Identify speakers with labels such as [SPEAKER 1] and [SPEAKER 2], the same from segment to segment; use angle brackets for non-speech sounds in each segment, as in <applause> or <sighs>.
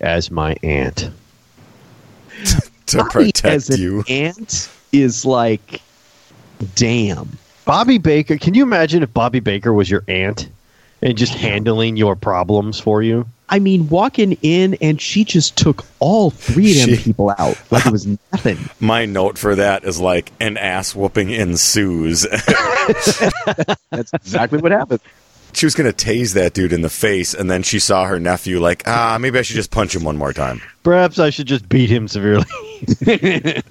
[SPEAKER 1] As my aunt. <laughs>
[SPEAKER 2] To
[SPEAKER 3] Bobby
[SPEAKER 2] protect you.
[SPEAKER 3] Aunt is like, damn.
[SPEAKER 1] Bobby Baker, can you imagine if Bobby Baker was your aunt and just handling your problems for you?
[SPEAKER 3] I mean, walking in and she just took all three of them
[SPEAKER 2] She-
[SPEAKER 3] people out like it was nothing. <laughs>
[SPEAKER 2] My note for that is like an ass whooping ensues. <laughs>
[SPEAKER 3] That's exactly what happened.
[SPEAKER 2] She was going to tase that dude in the face, and then she saw her nephew like, ah, maybe I should just punch him one more time.
[SPEAKER 1] Perhaps I should just beat him severely. <laughs>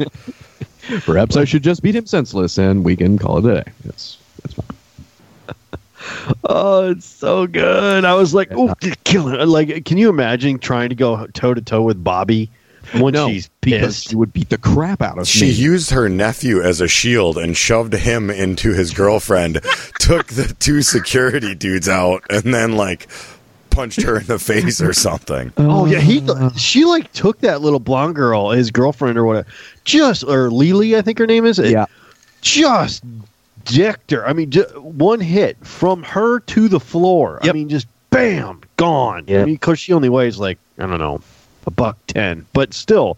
[SPEAKER 3] Perhaps I should just beat him senseless and we can call it a day. That's that's fine. <laughs>
[SPEAKER 1] Oh, it's so good. I was like, oh, kill him. Like, can you imagine trying to go toe to toe with Bobby once
[SPEAKER 3] No,
[SPEAKER 1] she's
[SPEAKER 3] because
[SPEAKER 1] pissed?
[SPEAKER 3] she would beat the crap out of
[SPEAKER 2] She
[SPEAKER 3] me.
[SPEAKER 2] used her nephew as a shield and shoved him into his girlfriend, <laughs> took the two security dudes out, and then like punched her in the face or something. <laughs>
[SPEAKER 1] Oh yeah, he
[SPEAKER 3] Uh.
[SPEAKER 1] she like took that little blonde girl, his girlfriend or whatever, just or Lily, I think her name is.
[SPEAKER 3] Yeah.
[SPEAKER 1] just dicked her. I mean, ju- one hit from her to the floor. I mean, just bam, gone. I mean, because she only weighs like I don't know, a buck ten, but still,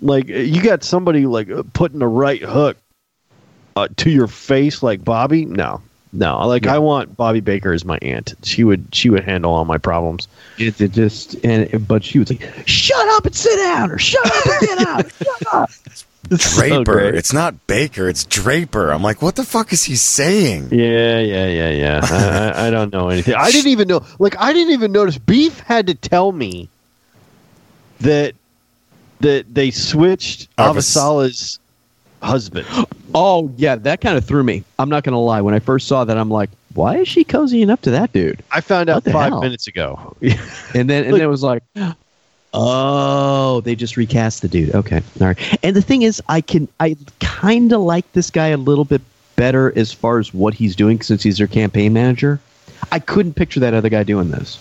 [SPEAKER 1] like you got somebody like uh, putting a right hook uh, to your face like Bobby. No, no. Like
[SPEAKER 3] Yeah.
[SPEAKER 1] I want Bobby Baker as my aunt. She would she would handle all my problems.
[SPEAKER 3] It, it just and but she was like, "Shut up and sit down," or "Shut up and get out." Shut up. <laughs>
[SPEAKER 1] So
[SPEAKER 2] Draper.
[SPEAKER 1] great.
[SPEAKER 2] it's not Baker, it's Draper. I'm like, what the fuck is he saying?
[SPEAKER 1] Yeah, yeah, yeah, yeah. I, I, I don't know anything. I <laughs> didn't even know. Like, I didn't even notice. Beef had to tell me that that they switched Avasarala's husband.
[SPEAKER 3] Oh yeah, that kind of threw me. I'm not gonna lie. When I first saw that, I'm like, "Why is she cozying up to that dude?"
[SPEAKER 1] I found out five
[SPEAKER 3] hell?
[SPEAKER 1] minutes ago. <laughs>
[SPEAKER 3] And then and then it was like, "Oh, they just recast the dude." Okay, all right. And the thing is, I can I kind of like this guy a little bit better as far as what he's doing since he's their campaign manager. I couldn't picture that other guy doing this.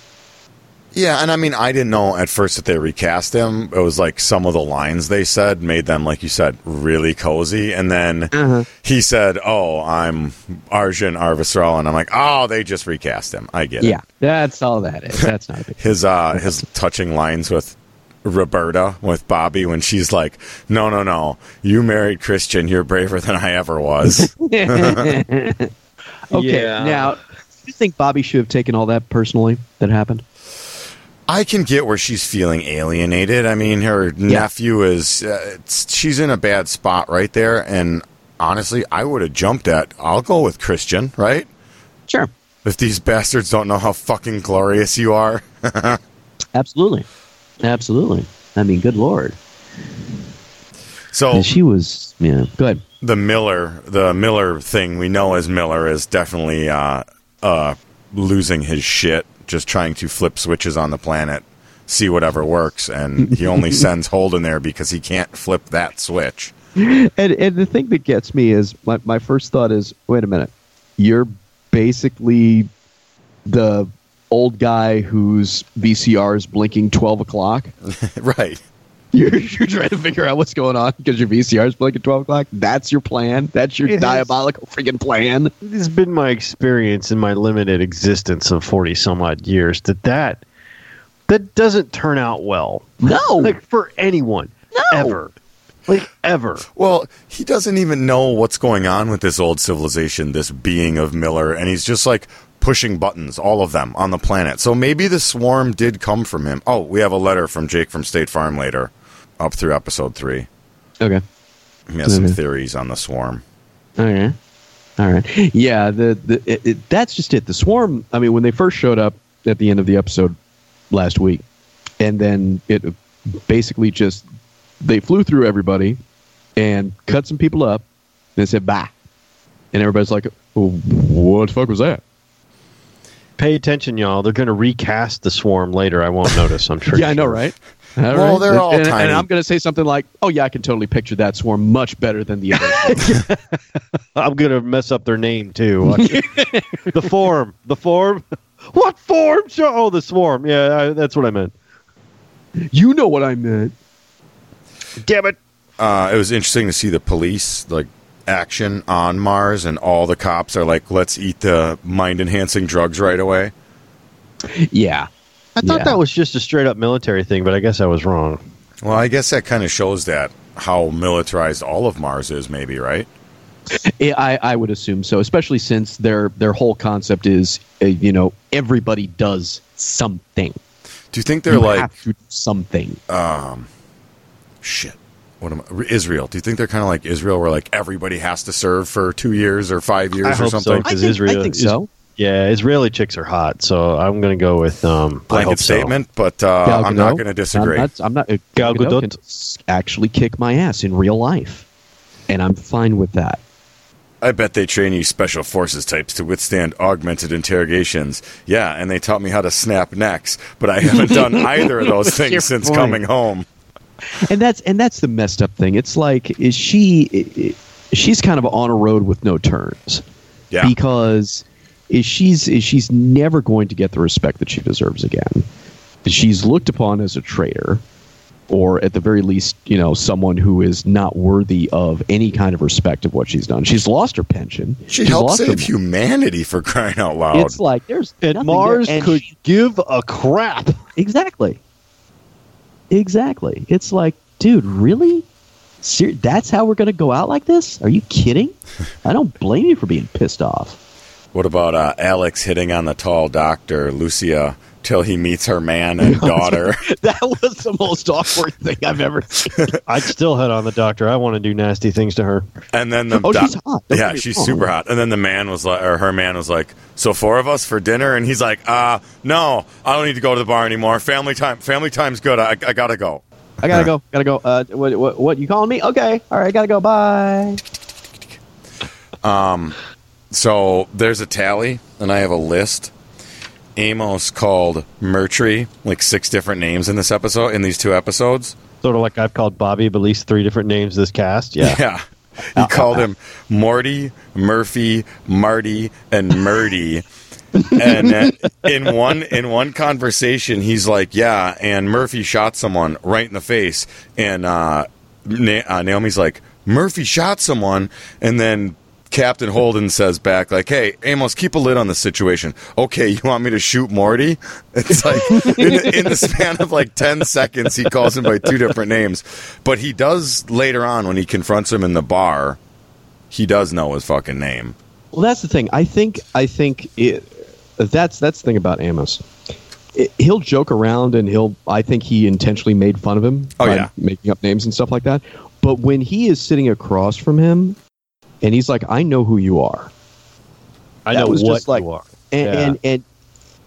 [SPEAKER 2] Yeah, and I mean, I didn't know at first that they recast him. It was like some of the lines they said made them, like you said, really cozy. And then
[SPEAKER 3] Uh-huh.
[SPEAKER 2] he said, "Oh, I'm Arjun Avasarala," and I'm like, "Oh, they just recast him. I get it."
[SPEAKER 3] Yeah, that's all that is. That's not a big. <laughs>
[SPEAKER 2] his uh his touching lines with Roberta with Bobby when she's like, "No, no, no, you married Christian. You're braver than I ever was." <laughs> <laughs>
[SPEAKER 3] okay,
[SPEAKER 1] Yeah.
[SPEAKER 3] now, do you think Bobby should have taken all that personally that happened?
[SPEAKER 2] I can get where she's feeling alienated. I mean, her nephew is uh, it's, she's in a bad spot right there, and honestly, I would have jumped at. I'll go with Christian, right?
[SPEAKER 3] Sure.
[SPEAKER 2] If these bastards don't know how fucking glorious you are, <laughs>
[SPEAKER 3] Absolutely. Absolutely. I mean, good lord.
[SPEAKER 2] so
[SPEAKER 3] And she was, yeah. Go ahead.
[SPEAKER 2] the Miller, the Miller thing we know as Miller is definitely uh, uh, losing his shit, just trying to flip switches on the planet, see whatever works, and he only <laughs> sends Holden there because he can't flip that switch.
[SPEAKER 3] And, and the thing that gets me is my, my first thought is wait a minute. You're basically the old guy whose VCR is blinking 12 o'clock. <laughs>
[SPEAKER 2] right. <laughs>
[SPEAKER 3] You're, you're trying to figure out what's going on because your VCR is blinking 12 o'clock. That's your plan. That's your
[SPEAKER 1] It is.
[SPEAKER 3] diabolical freaking plan.
[SPEAKER 1] This has been my experience in my limited existence of forty some odd years that that that doesn't turn out well.
[SPEAKER 3] No.
[SPEAKER 1] like for anyone,
[SPEAKER 3] No.
[SPEAKER 1] ever, like ever.
[SPEAKER 2] Well, he doesn't even know what's going on with this old civilization, this being of Miller, and he's just like pushing buttons, all of them on the planet. So maybe the swarm did come from him. Oh, we have a letter from Jake from State Farm later, up through episode three.
[SPEAKER 3] Okay.
[SPEAKER 2] He has some
[SPEAKER 3] Mhm.
[SPEAKER 2] theories on the swarm.
[SPEAKER 3] Okay. All right. Yeah, the, the it, it, that's just it. The swarm. I mean, when they first showed up at the end of the episode last week, and then it basically just they flew through everybody and cut some people up. And said bye, and everybody's like, well, "What the fuck was that?"
[SPEAKER 1] Pay attention, y'all. They're going to recast the swarm later. I won't notice. I'm sure. <laughs>
[SPEAKER 3] Yeah, I know, right? All
[SPEAKER 2] Well,
[SPEAKER 3] right.
[SPEAKER 2] they're all
[SPEAKER 3] and,
[SPEAKER 2] tiny.
[SPEAKER 3] And I'm going to say something like, "Oh yeah, I can totally picture that swarm much better than the other." <laughs>
[SPEAKER 1] I'm going to mess up their name too. <laughs> The form. The form. What form? Show- Oh, the swarm. Yeah, I, that's what I meant.
[SPEAKER 3] you know what I meant.
[SPEAKER 1] Damn it.
[SPEAKER 2] Uh, it was interesting to see the police like action on Mars, and all the cops are like, "Let's eat the mind-enhancing drugs right away."
[SPEAKER 3] Yeah.
[SPEAKER 1] I thought
[SPEAKER 3] Yeah.
[SPEAKER 1] that was just a straight up military thing, but I guess I was wrong.
[SPEAKER 2] Well, I guess that kind of shows that how militarized all of Mars is, maybe, right?
[SPEAKER 3] I, I I would assume so, especially since their their whole concept is, uh, you know, everybody does something.
[SPEAKER 2] Do you think they're
[SPEAKER 3] you
[SPEAKER 2] like
[SPEAKER 3] have to do something.
[SPEAKER 2] shit? What am I, Israel? Do you think they're kind of like Israel, where like everybody has to serve for two years or five years
[SPEAKER 1] I
[SPEAKER 2] or
[SPEAKER 1] hope so.
[SPEAKER 2] something?
[SPEAKER 3] I
[SPEAKER 1] Because
[SPEAKER 3] think,
[SPEAKER 1] Israel
[SPEAKER 3] I think
[SPEAKER 1] is-
[SPEAKER 3] so.
[SPEAKER 1] Yeah, Israeli chicks are hot, so I'm going to go with um. I
[SPEAKER 2] Blanket
[SPEAKER 1] hope so.
[SPEAKER 2] statement, but uh,
[SPEAKER 3] Gal
[SPEAKER 2] I'm not going to disagree.
[SPEAKER 3] I'm not. I'm not uh,
[SPEAKER 1] Gal
[SPEAKER 3] Gal Gadot
[SPEAKER 1] Gadot.
[SPEAKER 3] can actually kick my ass in real life, and I'm fine with that.
[SPEAKER 2] I bet they train you special forces types to withstand augmented interrogations. Yeah, and they taught me how to snap necks, but I haven't done <laughs> either of those things since
[SPEAKER 3] point.
[SPEAKER 2] coming home.
[SPEAKER 3] and that's and that's the messed up thing. It's like is she i- i- she's kind of on a road with no turns
[SPEAKER 2] Yeah.
[SPEAKER 3] because is she's is she's never going to get the respect that she deserves again. She's looked upon as a traitor, or at the very least, you know, someone who is not worthy of any kind of respect of what she's done. She's lost her pension.
[SPEAKER 2] She
[SPEAKER 3] She's
[SPEAKER 2] helped
[SPEAKER 3] lost
[SPEAKER 2] save humanity for crying out loud.
[SPEAKER 3] It's like there's
[SPEAKER 1] And Mars
[SPEAKER 3] there, and
[SPEAKER 1] could
[SPEAKER 3] she-
[SPEAKER 1] give a crap.
[SPEAKER 3] Exactly. Exactly. It's like, dude, really? Ser- that's how we're going to go out like this? Are you kidding? <laughs> I don't blame you for being pissed off.
[SPEAKER 2] What about uh, Alex hitting on the tall doctor, Lucia, till he meets her man and <laughs> daughter? <laughs>
[SPEAKER 3] That was the most awkward thing I've ever seen. <laughs>
[SPEAKER 1] I'd still hit on the doctor. I want to do nasty things to her.
[SPEAKER 2] And then the
[SPEAKER 3] Oh,
[SPEAKER 2] doc-
[SPEAKER 3] she's hot. Don't
[SPEAKER 2] yeah, she's
[SPEAKER 3] wrong.
[SPEAKER 2] super hot. And then the man was like, or her man was like, "So four of us for dinner?" And he's like, "Uh, no, I don't need to go to the bar anymore. Family time, family time's good. I, I gotta go."
[SPEAKER 3] I gotta go. Gotta go. Uh, what, what, what? You calling me? Okay. All right. Gotta go. Bye.
[SPEAKER 2] So there's a tally, and I have a list. Amos called Murtry like six different names in this episode, in these two episodes.
[SPEAKER 1] Sort of like I've called Bobby, but at least three different names this cast. Yeah. <laughs>
[SPEAKER 2] Yeah. He called him Morty, Murphy, Marty, and Murdy. <laughs> and uh, in one in one conversation, he's like, "Yeah," and Murphy shot someone right in the face, and uh, Na- uh, Naomi's like, "Murphy shot someone," and then Captain Holden says back, like, "Hey, Amos, keep a lid on the situation. Okay, you want me to shoot Morty?" It's like <laughs> in the, in the span of like ten seconds, he calls him by two different names, but he does later on when he confronts him in the bar. He does know his fucking name.
[SPEAKER 3] Well, that's the thing. I think. I think it, that's that's the thing about Amos. It, he'll joke around, and he'll. I think he intentionally made fun of him
[SPEAKER 2] Oh,
[SPEAKER 3] by
[SPEAKER 2] yeah.
[SPEAKER 3] making up names and stuff like that. But when he is sitting across from him, and he's like, "I know who you are,"
[SPEAKER 1] I
[SPEAKER 3] That
[SPEAKER 1] know
[SPEAKER 3] was
[SPEAKER 1] what
[SPEAKER 3] just like-
[SPEAKER 1] you are.
[SPEAKER 3] and
[SPEAKER 1] Yeah.
[SPEAKER 3] and, and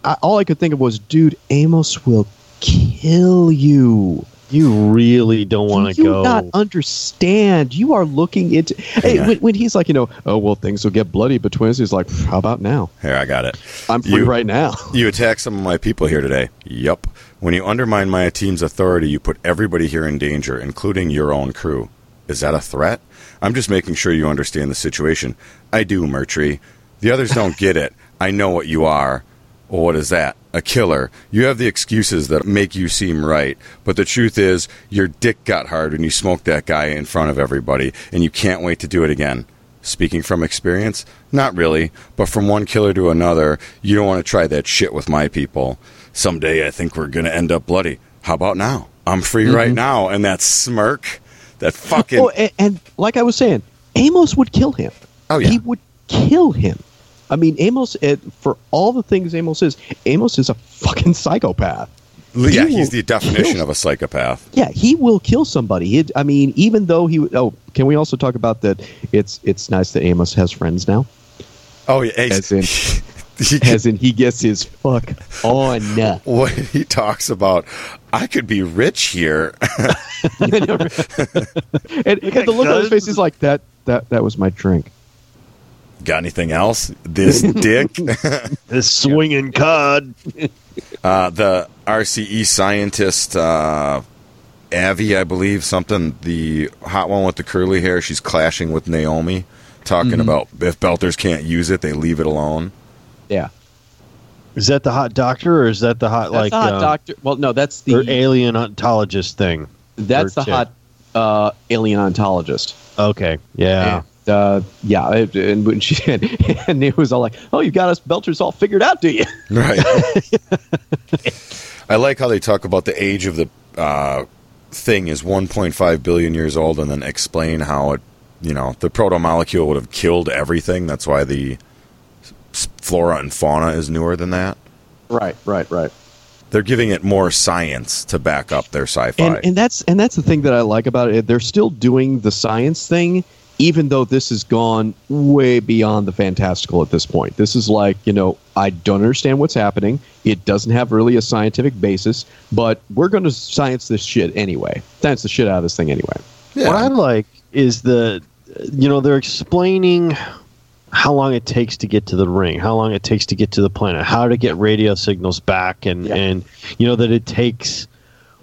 [SPEAKER 3] I, all I could think of was, "Dude, Amos will kill you."
[SPEAKER 1] You really don't want to
[SPEAKER 3] you
[SPEAKER 1] go.
[SPEAKER 3] not understand? You are looking into. Hey, when, when he's like, you know, oh well, things will get bloody between us. He's like, how about now?
[SPEAKER 2] Here, I got it.
[SPEAKER 3] I'm free
[SPEAKER 2] You-
[SPEAKER 3] right now. <laughs>
[SPEAKER 2] You attack some of my people here today. Yup. When you undermine my team's authority, you put everybody here in danger, including your own crew. Is that a threat? I'm just making sure you understand the situation. I do, Murtry. The others don't get it. I know what you are. Well, what is that? A killer. You have the excuses that make you seem right, but the truth is, your dick got hard when you smoked that guy in front of everybody, and you can't wait to do it again. Speaking from experience? Not really, but from one killer to another, you don't want to try that shit with my people. Someday I think we're going to end up bloody. How about now? I'm free mm-hmm. right now, and that smirk, that fucking.
[SPEAKER 3] Oh, and, and like I was saying, Amos would kill him.
[SPEAKER 2] Oh, yeah.
[SPEAKER 3] he would kill him. I mean, Amos, for all the things Amos is, Amos is a fucking psychopath.
[SPEAKER 2] yeah,
[SPEAKER 3] he
[SPEAKER 2] he's the definition
[SPEAKER 3] kill-
[SPEAKER 2] of a psychopath.
[SPEAKER 3] Yeah, he will kill somebody. It, I mean, even though he. Oh, can we also talk about that? It's it's nice that Amos has friends now.
[SPEAKER 2] Oh, yeah.
[SPEAKER 3] As in- <laughs>
[SPEAKER 2] he
[SPEAKER 3] As in, he gets his fuck on. <laughs>
[SPEAKER 2] when he talks about, I could be rich here. <laughs>
[SPEAKER 3] and, and the look on his face is like that. That that was my drink.
[SPEAKER 2] Got anything else? This <laughs> dick? <laughs>
[SPEAKER 1] This swinging cod.
[SPEAKER 2] uh, the RCE scientist, uh, Avi, I believe, something, the hot one with the curly hair, she's clashing with Naomi, talking about if Belters can't use it, they leave it alone.
[SPEAKER 3] Yeah,
[SPEAKER 1] Is that the hot doctor or is that the hot
[SPEAKER 3] that's
[SPEAKER 1] like
[SPEAKER 3] the hot
[SPEAKER 1] uh,
[SPEAKER 3] doctor. Well, no, that's the
[SPEAKER 1] or alien ontologist thing?
[SPEAKER 3] that's the
[SPEAKER 1] chick?
[SPEAKER 3] hot uh, alien ontologist.
[SPEAKER 1] Okay. Yeah.
[SPEAKER 3] uh, yeah, it, and when she <laughs> and it was all like, "Oh, you got us Belchers all figured out, do you?" <laughs>
[SPEAKER 2] Right. <laughs> I like how they talk about the age of the uh, thing is 1.5 billion years old, and then explain how it, you know, the proto molecule would have killed everything. That's why the s- flora and fauna is newer than that.
[SPEAKER 3] Right, right, right.
[SPEAKER 2] They're giving it more science to back up their sci-fi.
[SPEAKER 3] And and that's and that's the thing that I like about it. They're still doing the science thing, even though this has gone way beyond the fantastical at this point. This is like you know I don't understand what's happening. It doesn't have really a scientific basis, but we're going to science this shit anyway. Science the shit out of this thing anyway.
[SPEAKER 2] yeah.
[SPEAKER 1] What I like is the, you know, they're explaining how long it takes to get to the ring, how long it takes to get to the planet, how to get radio signals back, and
[SPEAKER 3] Yeah.
[SPEAKER 1] and you know that it takes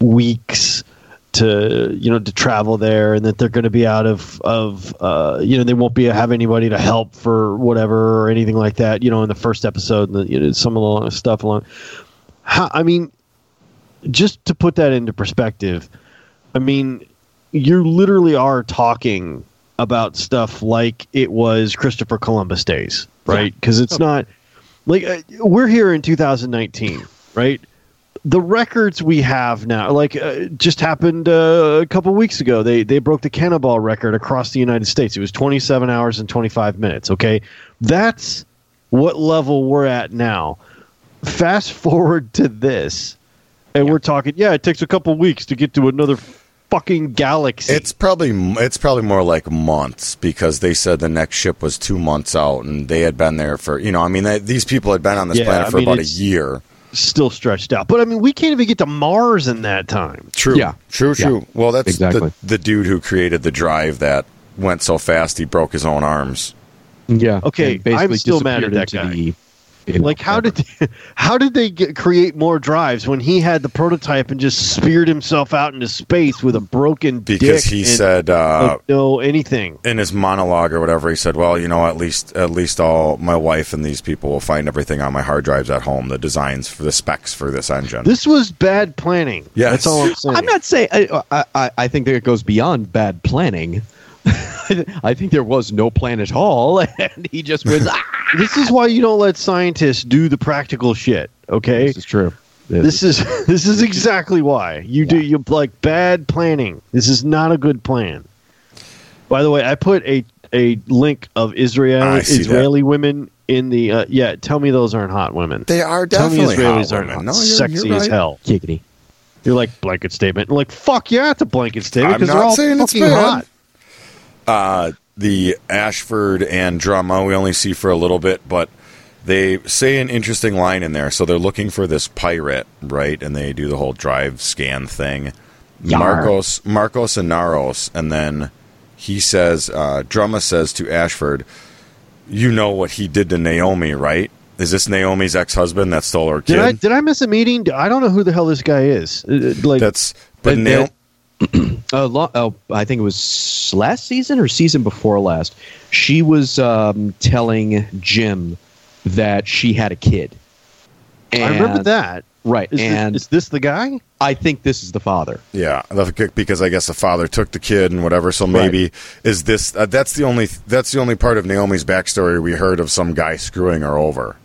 [SPEAKER 1] weeks to you know to travel there, and that they're going to be out of of uh, you know they won't be have anybody to help for whatever or anything like that. You know, in the first episode, the, you know, some of the stuff along. How, I mean, just to put that into perspective, I mean, you literally are talking about stuff like it was Christopher Columbus days, right? Because it's not like uh, we're here in 2019, right? The records we have now, like uh, just happened uh, a couple weeks ago, they they broke the cannonball record across the United States. It was 27 hours and 25 minutes. Okay, that's what level we're at now. Fast forward to this, and we're talking. Yeah, it takes a couple weeks to get to another fucking galaxy.
[SPEAKER 2] It's probably it's probably more like months because they said the next ship was two months out, and they had been there for you know. I mean, they, these people had been on this
[SPEAKER 1] Yeah,
[SPEAKER 2] planet
[SPEAKER 1] I
[SPEAKER 2] for
[SPEAKER 1] mean,
[SPEAKER 2] about a year.
[SPEAKER 1] still stretched out. But I mean, we can't even get to Mars in that time.
[SPEAKER 2] True.
[SPEAKER 3] Yeah.
[SPEAKER 2] True.
[SPEAKER 3] Yeah.
[SPEAKER 2] True. Well, that's
[SPEAKER 3] Exactly.
[SPEAKER 2] the the dude who created the drive that went so fast he broke his own arms.
[SPEAKER 3] Yeah.
[SPEAKER 1] Okay,
[SPEAKER 3] basically
[SPEAKER 1] I'm still mad at that
[SPEAKER 3] into the- you know,
[SPEAKER 1] Like, how did they, <laughs> how did they get, create more drives when he had the prototype and just speared himself out into space with a broken
[SPEAKER 2] Because
[SPEAKER 1] dick
[SPEAKER 2] he
[SPEAKER 1] and,
[SPEAKER 2] said uh,
[SPEAKER 1] like, no anything?
[SPEAKER 2] in his monologue or whatever, he said, "Well, you know, at least at least all my wife and these people will find everything on my hard drives at home, the designs for the specs for this engine."
[SPEAKER 1] This was bad planning.
[SPEAKER 2] yeah
[SPEAKER 1] that's all I'm saying.
[SPEAKER 3] I'm not saying I, I, I- I think that it goes beyond bad planning. <laughs> I think there was no plan at all, <laughs> and he just was. ah!
[SPEAKER 1] This is why you don't let scientists do the practical shit. Okay,
[SPEAKER 3] This is true.
[SPEAKER 1] This is <laughs> this is exactly why you do you like bad planning. This is not a good plan. By the way, I put a a link of Israeli
[SPEAKER 2] I that.
[SPEAKER 1] Israeli women in the uh, yeah. Tell me those aren't hot women.
[SPEAKER 2] they are
[SPEAKER 1] Tell me
[SPEAKER 2] definitely
[SPEAKER 1] Israelis
[SPEAKER 2] hot
[SPEAKER 1] aren't
[SPEAKER 2] women.
[SPEAKER 1] hot.
[SPEAKER 2] No, you're,
[SPEAKER 1] sexy
[SPEAKER 2] you're
[SPEAKER 1] as hell.
[SPEAKER 3] giggity.
[SPEAKER 1] You're like blanket statement. Like fuck yeah, it's a blanket statement
[SPEAKER 2] I'm
[SPEAKER 1] because they're
[SPEAKER 2] not
[SPEAKER 1] all
[SPEAKER 2] saying it's
[SPEAKER 1] fucking
[SPEAKER 2] bad.
[SPEAKER 1] hot.
[SPEAKER 2] Uh, the Ashford and Drummer we only see for a little bit, but they say an interesting line in there. So they're looking for this pirate, right? And they do the whole drive scan thing.
[SPEAKER 3] Yar.
[SPEAKER 2] Marcos, Marcos and Naros, and then he says, uh, Drummer says to Ashford, "You know what he did to Naomi, right? Is this Naomi's ex-husband that stole her kid?
[SPEAKER 1] Did I did I miss a meeting? I don't know who the hell this guy is. Uh, uh, Like
[SPEAKER 2] That's but
[SPEAKER 3] And
[SPEAKER 2] Naomi." <clears throat>
[SPEAKER 3] Uh, lo- oh, I think it was last season or season before last. She was um, telling Jim that she had a kid.
[SPEAKER 1] I remember that.
[SPEAKER 3] Right,
[SPEAKER 1] Is,
[SPEAKER 3] and
[SPEAKER 1] this, is this the guy?
[SPEAKER 3] I think this is the father.
[SPEAKER 2] Yeah, the- because I guess the father took the kid and whatever. So maybe is this? Uh, that's the only. That's the only part of Naomi's backstory we heard of some guy screwing her over.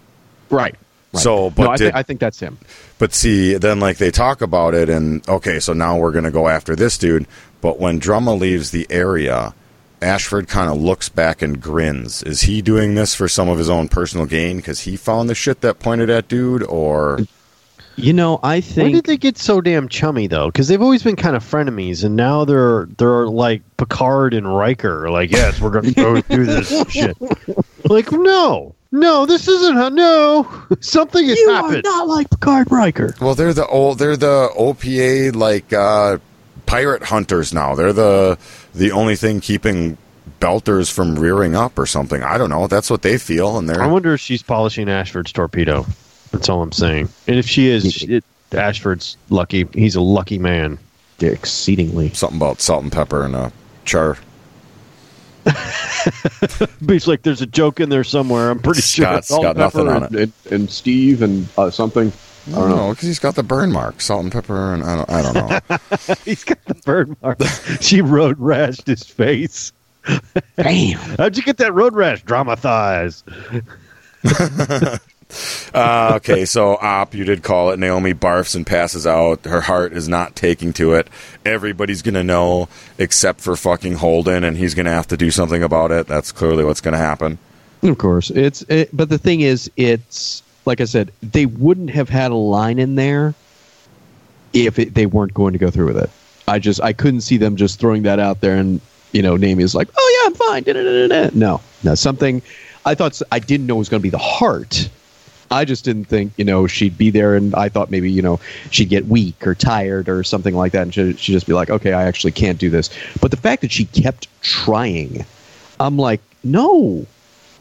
[SPEAKER 3] Right.
[SPEAKER 2] So, but
[SPEAKER 3] no, I,
[SPEAKER 2] did,
[SPEAKER 3] I think that's him.
[SPEAKER 2] but see, then like they talk about it, and okay, so now we're gonna go after this dude. But when Drummer leaves the area, Ashford kind of looks back and grins. Is he doing this for some of his own personal gain because he found the shit that pointed at dude, or
[SPEAKER 3] You know, I
[SPEAKER 1] When
[SPEAKER 3] think
[SPEAKER 1] did they get so damn chummy though? Because they've always been kind of frenemies, and now they're they're like Picard and Riker. Like, yes, we're going to go through this shit. <laughs> Like, no, no, this isn't. how- No, <laughs> something has
[SPEAKER 3] you
[SPEAKER 1] happened.
[SPEAKER 3] are not like Picard Riker.
[SPEAKER 2] Well, they're the old. They're the OPA like uh, pirate hunters now. They're the the only thing keeping belters from rearing up or something. I don't know. That's what they feel, and they're I
[SPEAKER 1] wonder if she's polishing Ashford's torpedo. That's all I'm saying. And if she is, it, Ashford's lucky. He's a lucky man.
[SPEAKER 3] Exceedingly.
[SPEAKER 2] something about salt and pepper and a char. <laughs>
[SPEAKER 1] But it's like there's a joke in there somewhere. I'm pretty sure.
[SPEAKER 2] Scott's got nothing on it.
[SPEAKER 3] And, and Steve and uh, something.
[SPEAKER 2] I don't know because he's got the burn mark, salt and pepper, and I don't. I don't know. <laughs>
[SPEAKER 1] He's got the burn mark. <laughs> she road rashed his face.
[SPEAKER 3] Damn.
[SPEAKER 1] How'd you get that road rash? Drummer thighs.
[SPEAKER 2] Uh, okay, so op, you did call it. Naomi barfs and passes out. Her heart is not taking to it. Everybody's gonna know except for fucking Holden, and he's gonna have to do something about it. That's clearly what's gonna happen.
[SPEAKER 3] Of course, it's. It, but the thing is, it's like I said, they wouldn't have had a line in there if it, they weren't going to go through with it. I just I couldn't see them just throwing that out there and you know Naomi is like, oh yeah, I'm fine. Da-da-da-da-da. No, no, something. I thought I didn't know it was going to be the heart. I just didn't think you know she'd be there, and I thought maybe you know she'd get weak or tired or something like that, and she'd, she'd just be like, okay, I actually can't do this. But the fact that she kept trying, I'm like, no,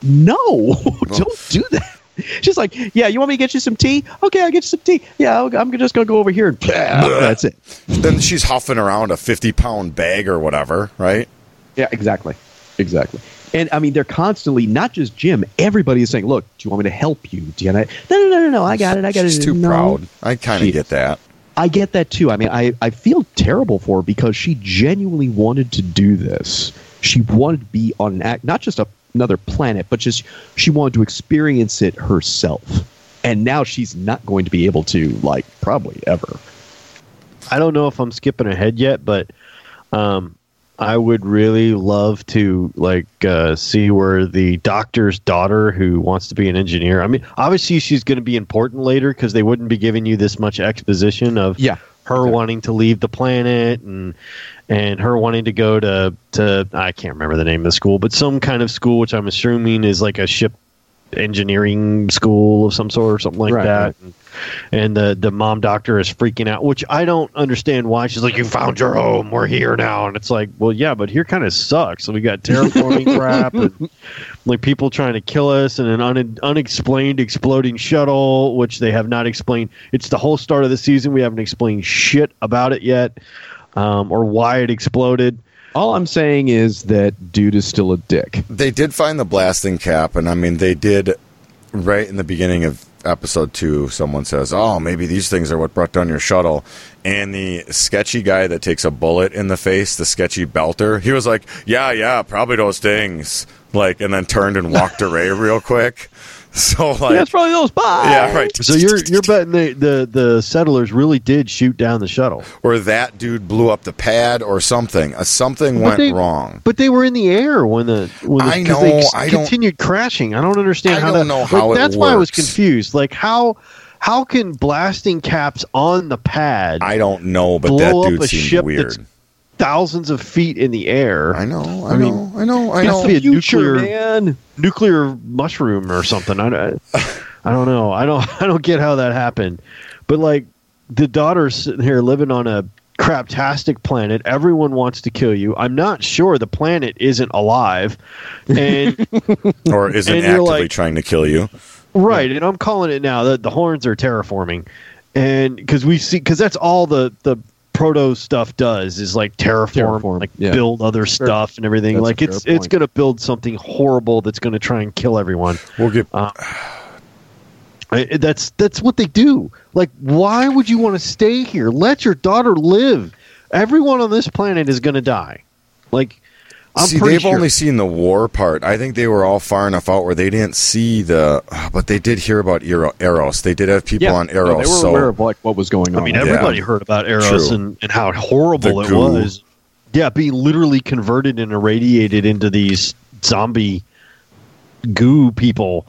[SPEAKER 3] no, <laughs> oh. don't do that. She's like, yeah, you want me to get you some tea? Okay, I'll get you some tea. Yeah, I'll- I'm just gonna go over here and <laughs> that's it.
[SPEAKER 2] Then she's huffing around a fifty pound bag or whatever, right?
[SPEAKER 3] Yeah, exactly, exactly. And I mean, they're constantly not just Jim. Everybody is saying, "Look, do you want me to help you? Do you?" No, no, no, no, no. I got it. I got it.
[SPEAKER 2] She's
[SPEAKER 3] it.
[SPEAKER 2] too
[SPEAKER 3] No.
[SPEAKER 2] proud. I kind of get that.
[SPEAKER 3] I get that too. I mean, I, I feel terrible for her because she genuinely wanted to do this. She wanted to be on an act, not just a, another planet, but just she wanted to experience it herself. And now she's not going to be able to, like, probably ever.
[SPEAKER 1] I don't know if I'm skipping ahead yet, but um, I would really love to like uh, see where the doctor's daughter, who wants to be an engineer. I mean, obviously she's going to be important later because they wouldn't be giving you this much exposition of
[SPEAKER 3] Yeah.
[SPEAKER 1] her
[SPEAKER 3] Exactly.
[SPEAKER 1] wanting to leave the planet and and her wanting to go to to I can't remember the name of the school, but some kind of school which I'm assuming is like a ship engineering school of some sort or something like
[SPEAKER 3] Right,
[SPEAKER 1] that.
[SPEAKER 3] right.
[SPEAKER 1] And, and the the mom doctor is freaking out, which I don't understand why. She's like, "You found your home. We're here now," and it's like, "Well, yeah, but here kind of sucks. So we got terraforming <laughs> crap and like people trying to kill us, and an un- unexplained exploding shuttle, which they have not explained. It's the whole start of the season. We haven't explained shit about it yet, um, or why it exploded.
[SPEAKER 3] All I'm saying is that dude is still a dick.
[SPEAKER 2] They did find the blasting cap, and I mean, they did right in the beginning of episode two. Someone says, "Oh, maybe these things are what brought down your shuttle." And the sketchy guy that takes a bullet in the face, the sketchy belter, he was like, "Yeah, yeah, probably those things." Like, and then turned and walked <laughs> away real quick. <laughs> So, like,
[SPEAKER 3] yeah, it's probably those. Bye.
[SPEAKER 2] yeah, right.
[SPEAKER 1] So you're you're betting the, the the settlers really did shoot down the shuttle,
[SPEAKER 2] or that dude blew up the pad, or something. Uh, something
[SPEAKER 1] But
[SPEAKER 2] went
[SPEAKER 1] they-
[SPEAKER 2] wrong.
[SPEAKER 1] but they were in the air when the when the,
[SPEAKER 2] I
[SPEAKER 1] 'cause they
[SPEAKER 2] know,
[SPEAKER 1] ex-
[SPEAKER 2] I don't-
[SPEAKER 1] continued crashing. I don't understand
[SPEAKER 2] I
[SPEAKER 1] how
[SPEAKER 2] don't
[SPEAKER 1] that,
[SPEAKER 2] know
[SPEAKER 1] like,
[SPEAKER 2] how it
[SPEAKER 1] that's why I was confused. Like how how can blasting caps on the pad
[SPEAKER 2] I don't know, but
[SPEAKER 1] blow
[SPEAKER 2] that
[SPEAKER 1] up
[SPEAKER 2] dude
[SPEAKER 1] a
[SPEAKER 2] seemed
[SPEAKER 1] ship
[SPEAKER 2] weird.
[SPEAKER 1] that's thousands of feet in the air?
[SPEAKER 2] I know, I,
[SPEAKER 1] I
[SPEAKER 2] know,
[SPEAKER 1] mean,
[SPEAKER 2] I know, I
[SPEAKER 1] it's
[SPEAKER 2] know.
[SPEAKER 1] the- a
[SPEAKER 3] Future,
[SPEAKER 1] nuclear-
[SPEAKER 3] man.
[SPEAKER 1] nuclear mushroom or something. I, don't- I don't know. I don't <laughs> I don't get how that happened. But like the daughter's sitting here living on a craptastic planet. Everyone wants to kill you. I'm not sure the planet isn't alive. And <laughs>
[SPEAKER 2] or isn't
[SPEAKER 1] And
[SPEAKER 2] actively
[SPEAKER 1] like-
[SPEAKER 2] trying to kill you.
[SPEAKER 1] right, and I'm calling it now that the horns are terraforming. And because we see because that's all the the proto stuff does is like terraform,
[SPEAKER 3] Terraform,
[SPEAKER 1] like
[SPEAKER 3] yeah.
[SPEAKER 1] build other stuff and everything.
[SPEAKER 3] That's
[SPEAKER 1] like it's it's going to build something horrible that's going to try and kill everyone.
[SPEAKER 2] We'll get um,
[SPEAKER 1] I- that's that's what they do. Like, why would you want to stay here? Let your daughter live. Everyone on this planet is going to die. Like, I'm
[SPEAKER 2] see. They've
[SPEAKER 1] sure.
[SPEAKER 2] only seen the war part. I think they were all far enough out where they didn't see the. But they did hear about Eros. They did have people
[SPEAKER 3] Yeah,
[SPEAKER 2] on
[SPEAKER 3] no,
[SPEAKER 2] Eros.
[SPEAKER 3] they were
[SPEAKER 2] so
[SPEAKER 3] aware of like what was going on.
[SPEAKER 1] I mean,
[SPEAKER 2] Yeah.
[SPEAKER 1] everybody heard about Eros
[SPEAKER 2] True.
[SPEAKER 1] and, and how horrible
[SPEAKER 2] The
[SPEAKER 1] it
[SPEAKER 2] goo.
[SPEAKER 1] was. Yeah, being literally converted and irradiated into these zombie goo people.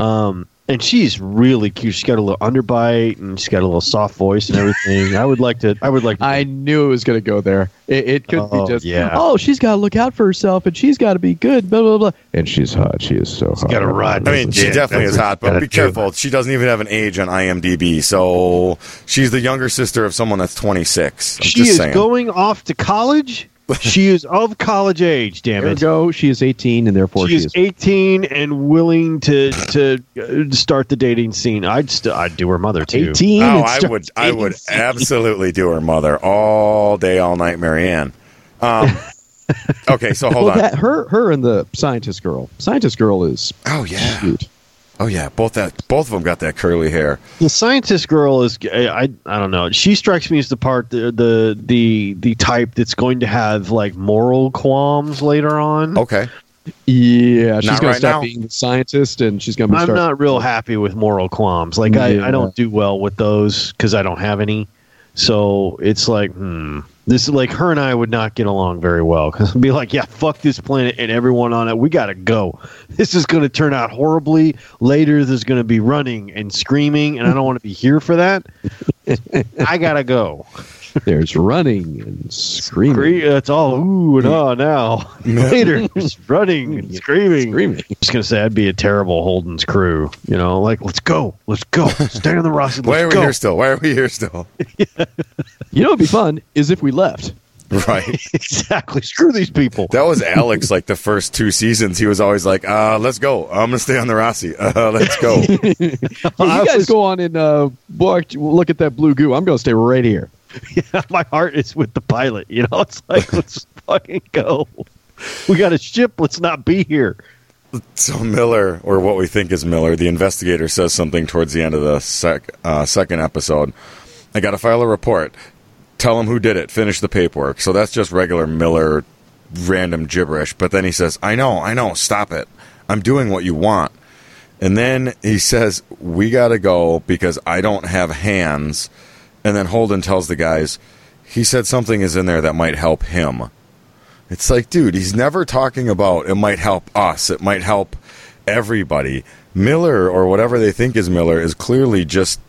[SPEAKER 1] Um, and she's really cute. She's got a little underbite and she's got a little soft voice and everything. I would like to. I would like. To,
[SPEAKER 3] I knew it was going to go there. It, it could
[SPEAKER 1] Oh,
[SPEAKER 3] be just,
[SPEAKER 1] yeah.
[SPEAKER 3] oh, she's got to look out for herself and she's got to be good, blah, blah, blah. And she's hot. She is so hot.
[SPEAKER 1] gotta ride.
[SPEAKER 2] I mean, she
[SPEAKER 1] Yeah,
[SPEAKER 2] definitely is hot, but be
[SPEAKER 1] do.
[SPEAKER 2] careful. She doesn't even have an age on IMDb, so she's the younger sister of someone that's 26. I'm
[SPEAKER 1] she
[SPEAKER 2] just
[SPEAKER 1] is
[SPEAKER 2] saying.
[SPEAKER 1] going off to college. <laughs> she is of college age. Damn
[SPEAKER 3] There we
[SPEAKER 1] it.
[SPEAKER 3] go. She is 18 and therefore
[SPEAKER 1] She
[SPEAKER 3] she,
[SPEAKER 1] is 18 and willing to to uh, start the dating scene. I'd st- I'd do her mother too.
[SPEAKER 3] 18.
[SPEAKER 2] Oh, I would, I would
[SPEAKER 3] scene.
[SPEAKER 2] absolutely do her mother all day, all night, Marianne. Um, <laughs> okay, so hold
[SPEAKER 3] well,
[SPEAKER 2] on.
[SPEAKER 3] that her her and the scientist girl. Scientist girl is
[SPEAKER 2] oh yeah,
[SPEAKER 3] cute.
[SPEAKER 2] Oh yeah, both that both of them got that curly hair.
[SPEAKER 1] The scientist girl is I I don't know. She strikes me as the part the the the, the type that's going to have like moral qualms later on.
[SPEAKER 2] Okay.
[SPEAKER 3] Yeah, she's
[SPEAKER 2] Not
[SPEAKER 3] gonna
[SPEAKER 2] right
[SPEAKER 3] stop
[SPEAKER 2] now.
[SPEAKER 3] being the scientist, and she's gonna.
[SPEAKER 1] Be I'm
[SPEAKER 3] start,
[SPEAKER 1] not real happy with moral qualms. Like I, I don't do well with those because I don't have any. So it's like, hmm, this is like her and I would not get along very well because I'd be like, yeah, fuck this planet and everyone on it. We gotta go. This is to turn out horribly. Later, there's to be running and screaming, and I don't want to be here for that. <laughs> I gotta go.
[SPEAKER 3] There's running and screaming.
[SPEAKER 1] Scree- That's all ooh and ah now. <laughs> Later, there's running and screaming.
[SPEAKER 3] Screaming.
[SPEAKER 1] just gonna say I'd be a terrible Holden's crew. You know, like let's go, let's go, stay on the Roci. Let's
[SPEAKER 2] Why are we
[SPEAKER 1] go.
[SPEAKER 2] here still? Why are we here still? <laughs>
[SPEAKER 3] You know, what'd be fun is if we left.
[SPEAKER 2] Right. <laughs>
[SPEAKER 1] exactly. Screw these people.
[SPEAKER 2] That was Alex. Like the first two seasons, he was always like, "Uh, let's go. I'm gonna stay on the Roci. Uh, let's go."
[SPEAKER 3] Yeah,
[SPEAKER 1] I
[SPEAKER 3] you guys
[SPEAKER 1] was-
[SPEAKER 3] go on and uh, walk, look at that blue goo. I'm going to stay right here. <laughs>
[SPEAKER 1] My heart is with the pilot. You know, <laughs> it's like let's fucking go. We got a ship. Let's not be here.
[SPEAKER 2] So Miller, or what we think is Miller, the investigator says something towards the end of the sec, uh, second episode. I got to file a report. Tell him who did it. Finish the paperwork. So that's just regular Miller, random gibberish. But then he says, "I know, I know. Stop it. I'm doing what you want." And then he says, "We got to go because I don't have hands." And then Holden tells the guys, "He said something is in there that might help him." It's like, dude, he's never talking about it might help us, it might help everybody. Miller or whatever they think is Miller is clearly just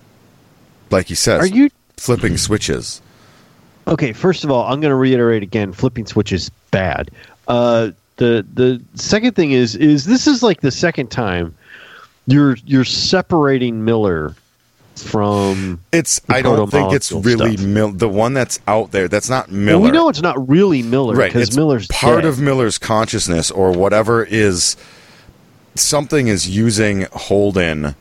[SPEAKER 2] like he says,
[SPEAKER 1] Are you
[SPEAKER 2] flipping switches.
[SPEAKER 1] okay? First of all, I'm going to reiterate again: flipping switch is bad. Uh, the the second thing is is this is like the second time you're you're separating Miller from
[SPEAKER 2] It's I don't think it's really. Mil- the one that's out there. That's not Miller.
[SPEAKER 1] Well, we know it's not really Miller
[SPEAKER 2] right?
[SPEAKER 1] because Miller's
[SPEAKER 2] part
[SPEAKER 1] dead.
[SPEAKER 2] of Miller's consciousness or whatever is something is using Holden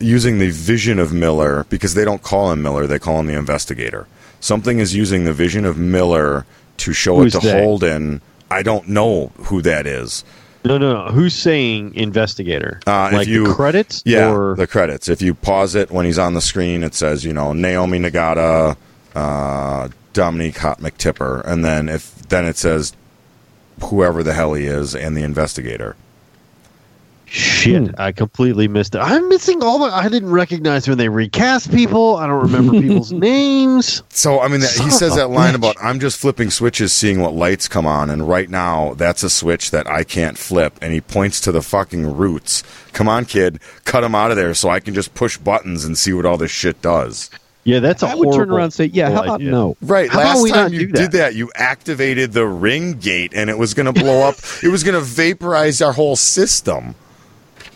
[SPEAKER 2] using the vision of Miller because they don't call him Miller, they call him the investigator. Something is using the vision of Miller to show
[SPEAKER 1] Who's
[SPEAKER 2] it to
[SPEAKER 1] they?
[SPEAKER 2] Holden. I don't know who that is.
[SPEAKER 1] No, no, no. Who's saying investigator?
[SPEAKER 2] Uh,
[SPEAKER 1] like
[SPEAKER 2] you-
[SPEAKER 1] the credits?
[SPEAKER 2] Yeah,
[SPEAKER 1] Or,
[SPEAKER 2] the credits. If you pause it when he's on the screen, it says, you know, Naomi Nagata, uh, Dominique Hot McTipper, and then if then it says whoever the hell he is and the investigator.
[SPEAKER 1] Shit, hmm. I completely missed it. I'm missing all the. I didn't recognize when they recast people. I don't remember people's <laughs> names.
[SPEAKER 2] So I mean, that, he says that line
[SPEAKER 1] bitch.
[SPEAKER 2] about I'm just flipping switches, seeing what lights come on, and right now that's a switch that I can't flip. And he points to the fucking roots. Come on, kid, cut him out of there so I can just push buttons and see what all this shit does.
[SPEAKER 1] Yeah, that's a
[SPEAKER 3] I would turn around and say, "Yeah, how about
[SPEAKER 1] idea.
[SPEAKER 3] no?"
[SPEAKER 2] Right.
[SPEAKER 1] How
[SPEAKER 2] last time you
[SPEAKER 1] that?
[SPEAKER 2] did that, you activated the ring gate, and it was going to blow up. it was going to vaporize our whole system.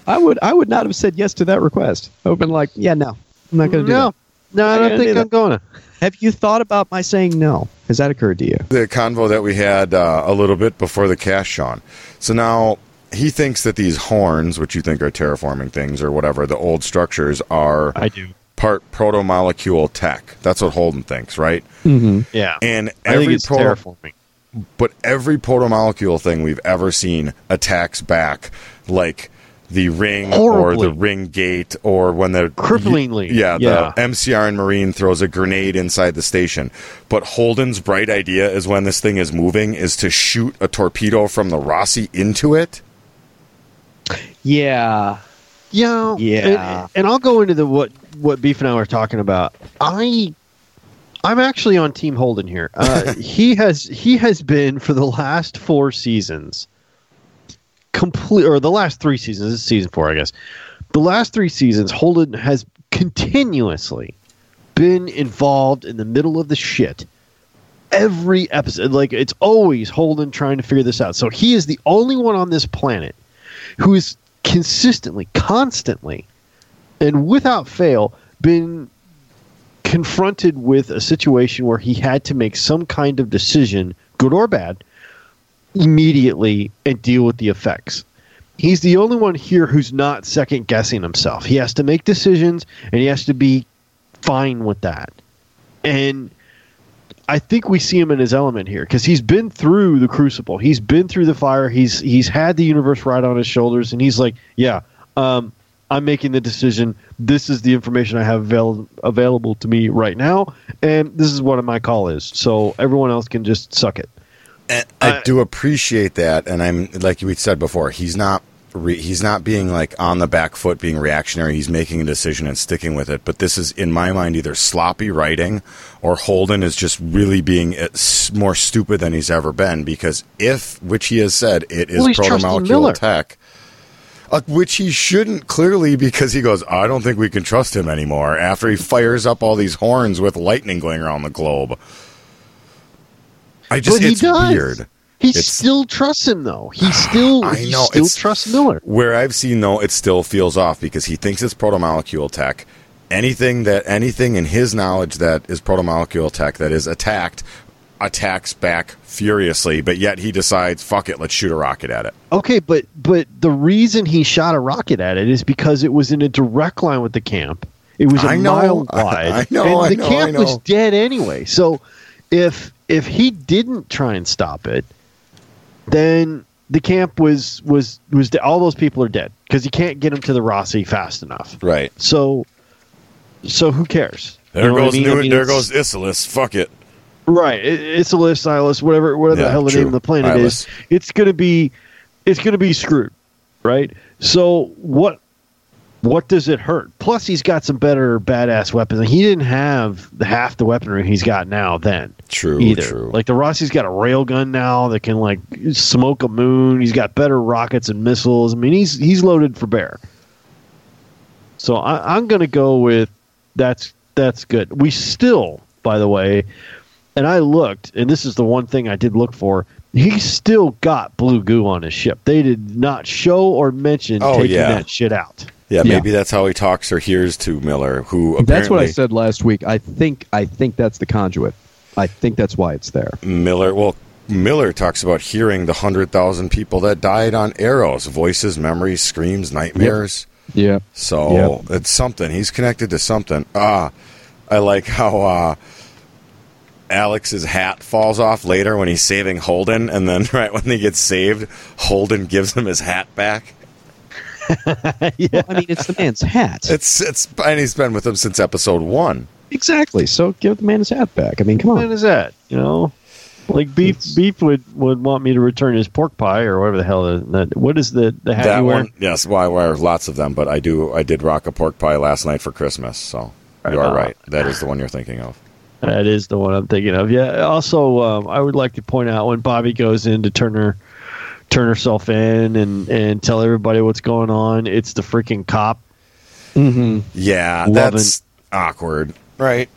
[SPEAKER 3] I would. I would not have said yes to that request. I would have been like, "Yeah, no, I'm not going to do it.
[SPEAKER 1] No,
[SPEAKER 3] that."
[SPEAKER 1] no, I don't
[SPEAKER 3] gonna
[SPEAKER 1] think
[SPEAKER 3] do
[SPEAKER 1] I'm going to.
[SPEAKER 3] Have you thought about my saying no? Has that occurred to you?
[SPEAKER 2] the convo that we had uh, a little bit before the cast, Sean. So now he thinks that these horns, which you think are terraforming things or whatever, the old structures are
[SPEAKER 1] I do.
[SPEAKER 2] part proto molecule tech. That's what Holden thinks, right?
[SPEAKER 3] Mm-hmm.
[SPEAKER 1] Yeah,
[SPEAKER 2] And
[SPEAKER 1] I think
[SPEAKER 2] every
[SPEAKER 1] it's
[SPEAKER 2] proto,
[SPEAKER 1] terraforming.
[SPEAKER 2] but every proto molecule thing we've ever seen attacks back, like the ring
[SPEAKER 1] Horribly.
[SPEAKER 2] or the ring gate or when the
[SPEAKER 1] Cripplingly.
[SPEAKER 2] yeah,
[SPEAKER 1] Yeah.
[SPEAKER 2] the MCRN Marine throws a grenade inside the station. But Holden's bright idea is when this thing is moving is to shoot a torpedo from the Roci into it.
[SPEAKER 3] Yeah.
[SPEAKER 1] Yeah,
[SPEAKER 3] Yeah.
[SPEAKER 1] and, and I'll go into the what what Beef and I were talking about. I I'm actually on Team Holden here. Uh, <laughs> he has he has been for the last four seasons, complete or the last three seasons. This is season four, I guess. The last three seasons, Holden has continuously been involved in the middle of the shit. Every episode, like it's always Holden trying to figure this out. So he is the only one on this planet who is consistently, constantly, and without fail been confronted with a situation where he had to make some kind of decision, good or bad, immediately and deal with the effects. He's the only one here who's not second guessing himself. He has to make decisions and he has to be fine with that. And I think we see him in his element here because he's been through the crucible. He's been through the fire. He's he's had the universe right on his shoulders, and he's like, yeah, um, I'm making the decision. This is the information I have avail- available to me right now, and this is what my call is. So everyone else can just suck it.
[SPEAKER 2] I
[SPEAKER 1] Uh,
[SPEAKER 2] do appreciate that, and I'm like we said before, he's not re, he's not being like on the back foot, being reactionary. He's making a decision and sticking with it. But this is, in my mind, either sloppy writing or Holden is just really being uh, more stupid than he's ever been. Because if, which he has said, it is
[SPEAKER 1] Well,
[SPEAKER 2] protomolecular tech. Uh, which he shouldn't clearly because he goes, I don't think we can trust him anymore after he fires up all these horns with lightning going around the globe. I just,
[SPEAKER 1] but he does.
[SPEAKER 2] weird.
[SPEAKER 1] He
[SPEAKER 2] It's-
[SPEAKER 1] still trusts him, though. He <sighs> still,
[SPEAKER 2] I know,
[SPEAKER 1] still
[SPEAKER 2] it's-
[SPEAKER 1] trusts Miller.
[SPEAKER 2] Where I've seen though, it still feels off because he thinks it's protomolecule tech. Anything that anything in his knowledge that is protomolecule tech that is attacked attacks back furiously, but yet he decides, fuck it, let's shoot a rocket at it.
[SPEAKER 1] Okay, but but the reason he shot a rocket at it is because it was in a direct line with the camp. It was a
[SPEAKER 2] I know,
[SPEAKER 1] mile
[SPEAKER 2] I-
[SPEAKER 1] wide, <laughs>
[SPEAKER 2] I know,
[SPEAKER 1] and
[SPEAKER 2] I
[SPEAKER 1] the
[SPEAKER 2] know,
[SPEAKER 1] camp
[SPEAKER 2] I
[SPEAKER 1] was dead anyway. So if if he didn't try and stop it, then the camp was was was de- all those people are dead because you can't get them to the Roci fast enough.
[SPEAKER 2] Right.
[SPEAKER 1] So so who cares?
[SPEAKER 2] There
[SPEAKER 1] You know what I
[SPEAKER 2] goes
[SPEAKER 1] mean?
[SPEAKER 2] New,
[SPEAKER 1] I mean,
[SPEAKER 2] there goes Isilus. Fuck it.
[SPEAKER 1] Right. It, it's Silas, whatever whatever
[SPEAKER 2] Yeah,
[SPEAKER 1] the hell the
[SPEAKER 2] true.
[SPEAKER 1] name of the planet
[SPEAKER 2] Ilus.
[SPEAKER 1] is. It's gonna be it's gonna be screwed. Right? So what what does it hurt? Plus he's got some better badass weapons. He didn't have half the weaponry he's got now then.
[SPEAKER 2] True.
[SPEAKER 1] either.
[SPEAKER 2] True.
[SPEAKER 1] Like the Roci's got a railgun now that can like smoke a moon. He's got better rockets and missiles. I mean he's he's loaded for bear. So I, I'm gonna go with that's that's good. We still, by the way, and I looked, and this is the one thing I did look for. He still got blue goo on his ship. They did not show or mention
[SPEAKER 2] Oh,
[SPEAKER 1] taking
[SPEAKER 2] yeah.
[SPEAKER 1] that shit out.
[SPEAKER 2] Yeah,
[SPEAKER 3] Yeah.
[SPEAKER 2] maybe that's how he talks or hears to Miller, who apparently
[SPEAKER 3] That's what I said last week. I think I think that's the conduit. I think that's why it's there.
[SPEAKER 2] Miller. Well, Miller talks about hearing the hundred thousand people that died on Eros, voices, memories, screams, nightmares.
[SPEAKER 3] Yeah.
[SPEAKER 2] So it's something. He's connected to something. Ah, I like how uh, Alex's hat falls off later when he's saving Holden, and then <laughs> right when he gets saved, Holden gives him his hat back. <laughs>
[SPEAKER 3] Well, I mean, it's the man's hat.
[SPEAKER 2] It's it's and he's been with him since episode one.
[SPEAKER 3] exactly. So give the man his hat back. I mean, come
[SPEAKER 1] What
[SPEAKER 3] on.
[SPEAKER 1] is that? You know, like beef.
[SPEAKER 3] It's-
[SPEAKER 1] beef would, would want me to return his pork pie or whatever the hell the- that. What is the the hat
[SPEAKER 2] that
[SPEAKER 1] you wear?
[SPEAKER 2] one, yes. Well, I wear lots of them, but I do. I did rock a pork pie last night for Christmas. So
[SPEAKER 1] Right
[SPEAKER 2] you are
[SPEAKER 1] on.
[SPEAKER 2] right. That is the one you're thinking of.
[SPEAKER 1] That is the one I'm thinking of. Yeah. Also, um, I would like to point out when Bobby goes in to turn her turn herself in and and tell everybody what's going on. It's the freaking cop.
[SPEAKER 3] Mm-hmm.
[SPEAKER 2] Yeah,
[SPEAKER 1] Loving-
[SPEAKER 2] that's awkward, right?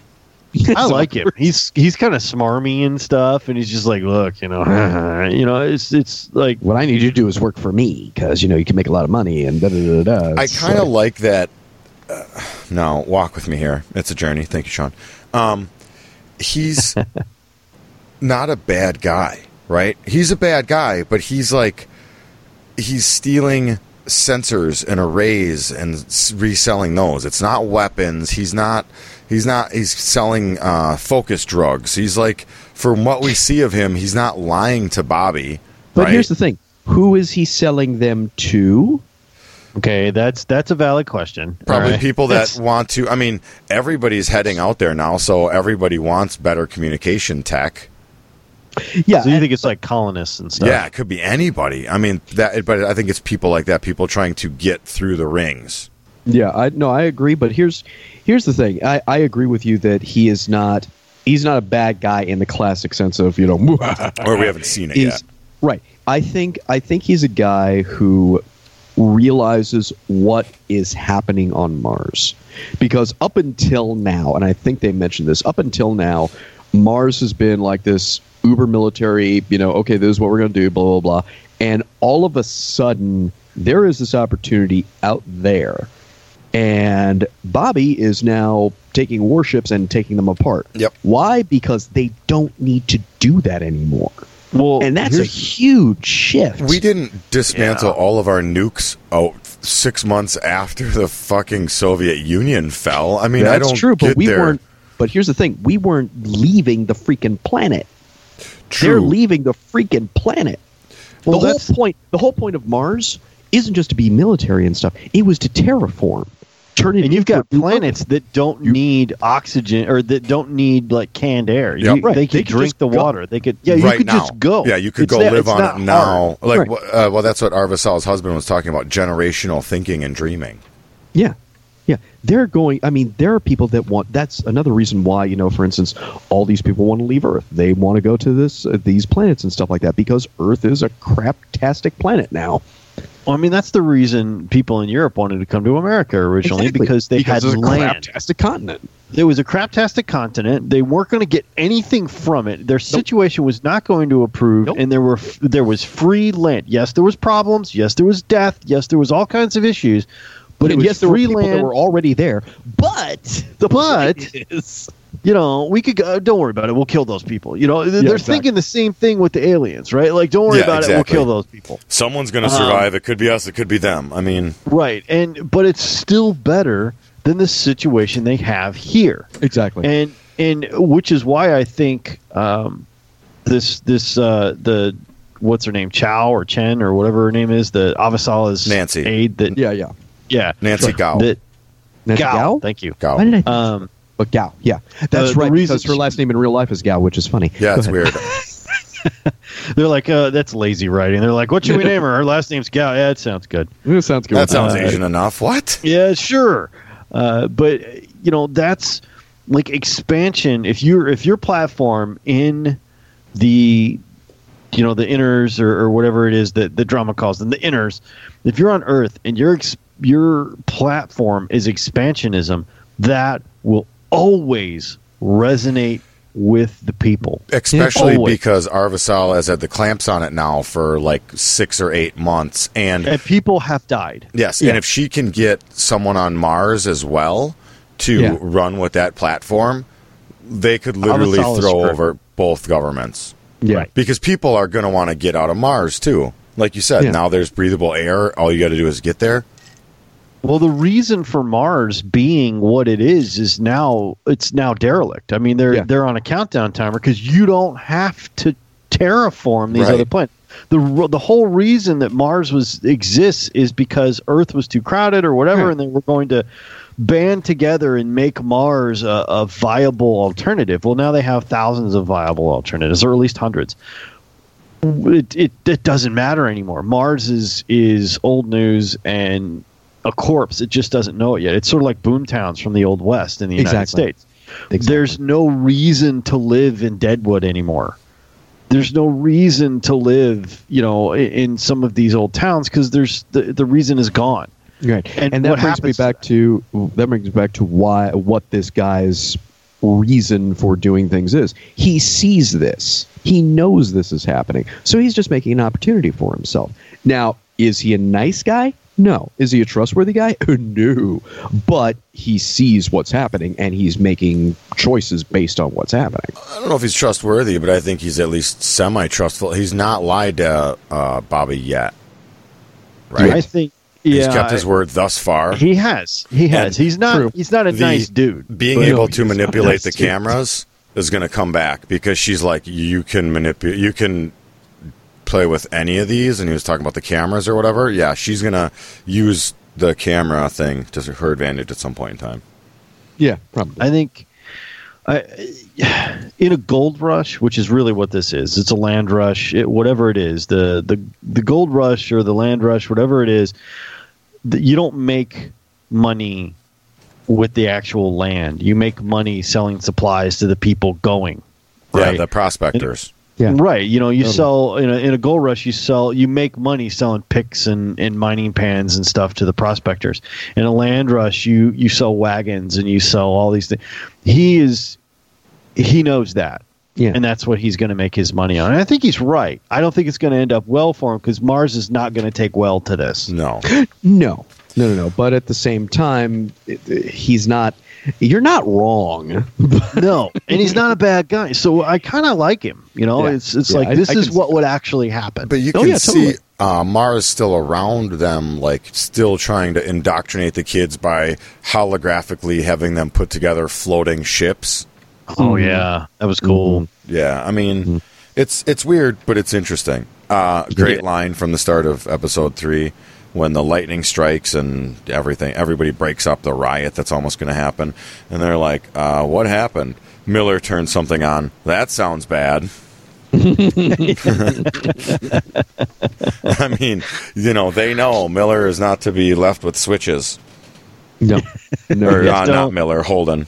[SPEAKER 1] I like him. He's he's kind of smarmy and stuff, and he's just like, look, you know, <laughs> you know, it's it's like
[SPEAKER 3] What I need you to do is work for me because you know you can make a lot of money and da da da da.
[SPEAKER 2] I kind of
[SPEAKER 3] like-
[SPEAKER 2] like that. Uh, no, walk with me here. It's a journey. Thank you, Sean. Um, he's <laughs> not a bad guy, right? He's a bad guy, but he's like he's stealing sensors and arrays and reselling those. It's not weapons. He's not. He's not. He's selling uh, focus drugs. He's like, from what we see of him, he's not lying to Bobby.
[SPEAKER 3] But
[SPEAKER 2] right?
[SPEAKER 3] here's the thing: who is he selling them to?
[SPEAKER 1] okay, that's that's a valid question.
[SPEAKER 2] Probably
[SPEAKER 1] All right.
[SPEAKER 2] people that
[SPEAKER 1] That's-
[SPEAKER 2] want to. I mean, everybody's heading out there now, so everybody wants better communication tech.
[SPEAKER 3] Yeah,
[SPEAKER 1] So you
[SPEAKER 3] and-
[SPEAKER 1] think it's like colonists and stuff?
[SPEAKER 2] Yeah, it could be anybody. I mean, that. But I think it's people like that. People trying to get through the rings.
[SPEAKER 3] Yeah, I no, I agree. But here's here's the thing. I, I agree with you that he is not he's not a bad guy in the classic sense of you know. <laughs>
[SPEAKER 2] Or we haven't seen it
[SPEAKER 3] is
[SPEAKER 2] yet.
[SPEAKER 3] right. I think I think he's a guy who realizes what is happening on Mars because up until now, and I think they mentioned this, up until now, Mars has been like this uber military. You know, okay, this is what we're going to do. Blah blah blah. And all of a sudden, there is this opportunity out there, and Bobby is now taking warships and taking them apart.
[SPEAKER 2] Yep.
[SPEAKER 3] Why? Because they don't need to do that anymore
[SPEAKER 1] Well,
[SPEAKER 3] and that's a huge shift.
[SPEAKER 2] We didn't dismantle
[SPEAKER 1] Yeah.
[SPEAKER 2] all of our nukes out six months after the fucking Soviet Union fell. I mean,
[SPEAKER 3] that's
[SPEAKER 2] I don't
[SPEAKER 3] true, but we
[SPEAKER 2] there.
[SPEAKER 3] weren't. But here's the thing: we weren't leaving the freaking planet. They're leaving the freaking planet.
[SPEAKER 1] Well,
[SPEAKER 3] the whole point. The whole point of Mars isn't just to be military and stuff. It was to terraform, turn it.
[SPEAKER 1] and you've got
[SPEAKER 3] a new
[SPEAKER 1] planets that don't need oxygen or that don't need like canned air.
[SPEAKER 2] Yep.
[SPEAKER 1] You-
[SPEAKER 3] Right.
[SPEAKER 1] They
[SPEAKER 3] They
[SPEAKER 1] could
[SPEAKER 3] could
[SPEAKER 1] drink the
[SPEAKER 3] go.
[SPEAKER 1] water. They could. Yeah, you
[SPEAKER 2] right
[SPEAKER 1] could
[SPEAKER 2] now.
[SPEAKER 1] just go.
[SPEAKER 2] Yeah, you could
[SPEAKER 1] It's
[SPEAKER 2] go
[SPEAKER 1] there-
[SPEAKER 2] live on it now.
[SPEAKER 1] hard.
[SPEAKER 2] Like,
[SPEAKER 3] Right.
[SPEAKER 2] uh, well, that's what Avasarala's husband was talking about: generational thinking and dreaming.
[SPEAKER 3] Yeah. Yeah. They're going, I mean, there are people that want, that's another reason why, you know, for instance, all these people want to leave Earth. They want to go to this, uh, these planets and stuff like that because Earth is a craptastic planet now.
[SPEAKER 1] Well, I mean, that's the reason people in Europe wanted to come to America originally
[SPEAKER 3] Exactly.
[SPEAKER 1] because they
[SPEAKER 3] Because
[SPEAKER 1] had
[SPEAKER 3] it's a
[SPEAKER 1] land.
[SPEAKER 3] craptastic continent.
[SPEAKER 1] There was a craptastic continent. They weren't going to get anything from it. Their situation was not going to improve,
[SPEAKER 3] Nope.
[SPEAKER 1] and there were there was free land. Yes, there was problems. Yes, there was death. Yes, there was all kinds of issues. But it was
[SPEAKER 3] yes, there were
[SPEAKER 1] free
[SPEAKER 3] people
[SPEAKER 1] land.
[SPEAKER 3] that were already there. But <laughs> the
[SPEAKER 1] But-
[SPEAKER 3] is,
[SPEAKER 1] you know, we could go. Don't worry about it. We'll kill those people. You know, they're
[SPEAKER 3] exactly.
[SPEAKER 1] thinking the same thing with the aliens, right? Like, don't worry
[SPEAKER 2] Yeah,
[SPEAKER 1] about it. We'll kill those people.
[SPEAKER 2] Someone's going to
[SPEAKER 1] Um,
[SPEAKER 2] survive. it could be us. It could be them. I mean,
[SPEAKER 1] Right. And but it's still better than the situation they have here.
[SPEAKER 3] exactly.
[SPEAKER 1] and and which is why I think um, this this uh, the what's her name Chow or Chen or whatever her name is the Avasarala's
[SPEAKER 2] Nancy.
[SPEAKER 1] aide that
[SPEAKER 3] yeah, yeah.
[SPEAKER 1] Yeah
[SPEAKER 2] Nancy Gao.
[SPEAKER 1] that
[SPEAKER 3] Nancy
[SPEAKER 1] Gao.
[SPEAKER 3] Gao?
[SPEAKER 1] thank you
[SPEAKER 2] Gao.
[SPEAKER 3] Why did I?
[SPEAKER 1] um
[SPEAKER 3] but Gao. Yeah, that's
[SPEAKER 1] Uh, the
[SPEAKER 3] right.
[SPEAKER 1] reason
[SPEAKER 3] Because her last name in real life is Gao, which is funny.
[SPEAKER 2] yeah,
[SPEAKER 3] Go
[SPEAKER 2] it's weird. <laughs>
[SPEAKER 1] they're like uh, that's lazy writing they're like what should we name her her last name's Gao yeah it sounds good
[SPEAKER 3] That sounds good.
[SPEAKER 2] That sounds
[SPEAKER 1] Uh,
[SPEAKER 2] Asian enough. What?
[SPEAKER 1] Yeah, sure. Uh, but you know, that's like expansion. If you're if your platform in the you know the inners or, or whatever it is that the Drummer calls them the inners, if you're on Earth and your ex- your platform is expansionism, that will always resonate with the people.
[SPEAKER 2] Especially
[SPEAKER 1] Always.
[SPEAKER 2] because Avasarala has had the clamps on it now for like six or eight months, and
[SPEAKER 1] And people have died.
[SPEAKER 2] yes,
[SPEAKER 3] Yeah.
[SPEAKER 2] and if she can get someone on Mars as well to
[SPEAKER 3] Yeah.
[SPEAKER 2] run with that platform, they could literally
[SPEAKER 1] Avasarala is
[SPEAKER 2] throw over both governments.
[SPEAKER 3] Yeah.
[SPEAKER 1] Right.
[SPEAKER 2] because people are going to want to get out of Mars too. Like you said,
[SPEAKER 3] Yeah.
[SPEAKER 2] now there's breathable air. All you got to do is get there.
[SPEAKER 1] Well, the reason for Mars being what it is is now it's now derelict. I mean, they're
[SPEAKER 3] Yeah.
[SPEAKER 1] they're on a countdown timer because you don't have to terraform these
[SPEAKER 2] Right.
[SPEAKER 1] other planets. The the whole reason that Mars was exists is because Earth was too crowded or whatever,
[SPEAKER 3] Yeah.
[SPEAKER 1] and they were going to band together and make Mars a, a viable alternative. Well, now they have thousands of viable alternatives, or at least hundreds it, it, it doesn't matter anymore. Mars is is old news and a corpse. It just doesn't know it yet. It's sort of like boomtowns from the old west in the United
[SPEAKER 3] Exactly.
[SPEAKER 1] States.
[SPEAKER 3] Exactly.
[SPEAKER 1] There's no reason to live in Deadwood anymore. There's no reason to live, you know, in some of these old towns because there's the the reason is gone.
[SPEAKER 3] Right.
[SPEAKER 1] And
[SPEAKER 3] And, that brings me back to that brings me back to why what this guy's reason for doing things is. He sees this. He knows this is happening. So he's just making an opportunity for himself. Now, is he a nice guy? No. Is he a trustworthy guy? <laughs> no. But he sees what's happening and he's making choices based on what's happening.
[SPEAKER 2] I don't know if he's trustworthy, but I think he's at least semi trustful. He's not lied to uh, Bobby yet, right?
[SPEAKER 1] I think yeah,
[SPEAKER 2] he's kept his word thus far.
[SPEAKER 1] He has. He has.
[SPEAKER 2] And
[SPEAKER 1] he's not.
[SPEAKER 3] True.
[SPEAKER 1] He's not a
[SPEAKER 2] The-
[SPEAKER 1] nice dude.
[SPEAKER 2] Being able
[SPEAKER 3] No,
[SPEAKER 2] to manipulate <laughs>
[SPEAKER 3] nice
[SPEAKER 2] the
[SPEAKER 3] dude.
[SPEAKER 2] cameras is going to come back because she's like, you can manipulate, you can play with any of these. And he was talking about the cameras or whatever. Yeah, she's going to use the camera thing to her advantage at some point in time.
[SPEAKER 3] Yeah, probably.
[SPEAKER 1] I think I, <sighs> in a gold rush, which is really what this is, it's a land rush, it, whatever it is, the, the the gold rush or the land rush, whatever it is, th- you don't make money with the actual land. You make money selling supplies to the people going.
[SPEAKER 2] Yeah, the prospectors.
[SPEAKER 3] Yeah.
[SPEAKER 1] Right. You know, you
[SPEAKER 3] Totally.
[SPEAKER 1] sell in a, in a gold rush. You sell. You make money selling picks and, and mining pans and stuff to the prospectors. In a land rush, you you sell wagons and you sell all these things. He is, he knows that,
[SPEAKER 3] Yeah.
[SPEAKER 1] and that's what he's going to make his money on. And I think he's right. I don't think it's going to end up well for him because Mars is not going to take well to this.
[SPEAKER 2] No. <gasps>
[SPEAKER 3] No, no, no, no. But at the same time, he's not. You're not wrong. <laughs>
[SPEAKER 1] no, and he's not a bad guy. So I kind of like him. You know,
[SPEAKER 3] Yeah.
[SPEAKER 1] it's it's
[SPEAKER 3] Yeah,
[SPEAKER 1] like
[SPEAKER 3] I-
[SPEAKER 1] this
[SPEAKER 3] I
[SPEAKER 1] is what would actually happen.
[SPEAKER 2] But you
[SPEAKER 3] Oh,
[SPEAKER 2] can
[SPEAKER 3] yeah,
[SPEAKER 2] see
[SPEAKER 3] totally.
[SPEAKER 2] uh, Mara's still around them, like still trying to indoctrinate the kids by holographically having them put together floating ships.
[SPEAKER 1] oh yeah, that was cool.
[SPEAKER 2] Yeah, I mean,
[SPEAKER 3] Mm-hmm.
[SPEAKER 2] it's it's weird, but it's interesting. Uh, great
[SPEAKER 1] Yeah.
[SPEAKER 2] line from the start of episode three. When the lightning strikes and everything, everybody breaks up the riot that's almost going to happen. And they're like, uh, what happened? Miller turned something on. That sounds bad. <laughs> I mean, you know, they know Miller is not to be left with switches.
[SPEAKER 3] No, no.
[SPEAKER 2] Or,
[SPEAKER 1] Yes,
[SPEAKER 2] uh,
[SPEAKER 1] don't-
[SPEAKER 2] Miller, Holden.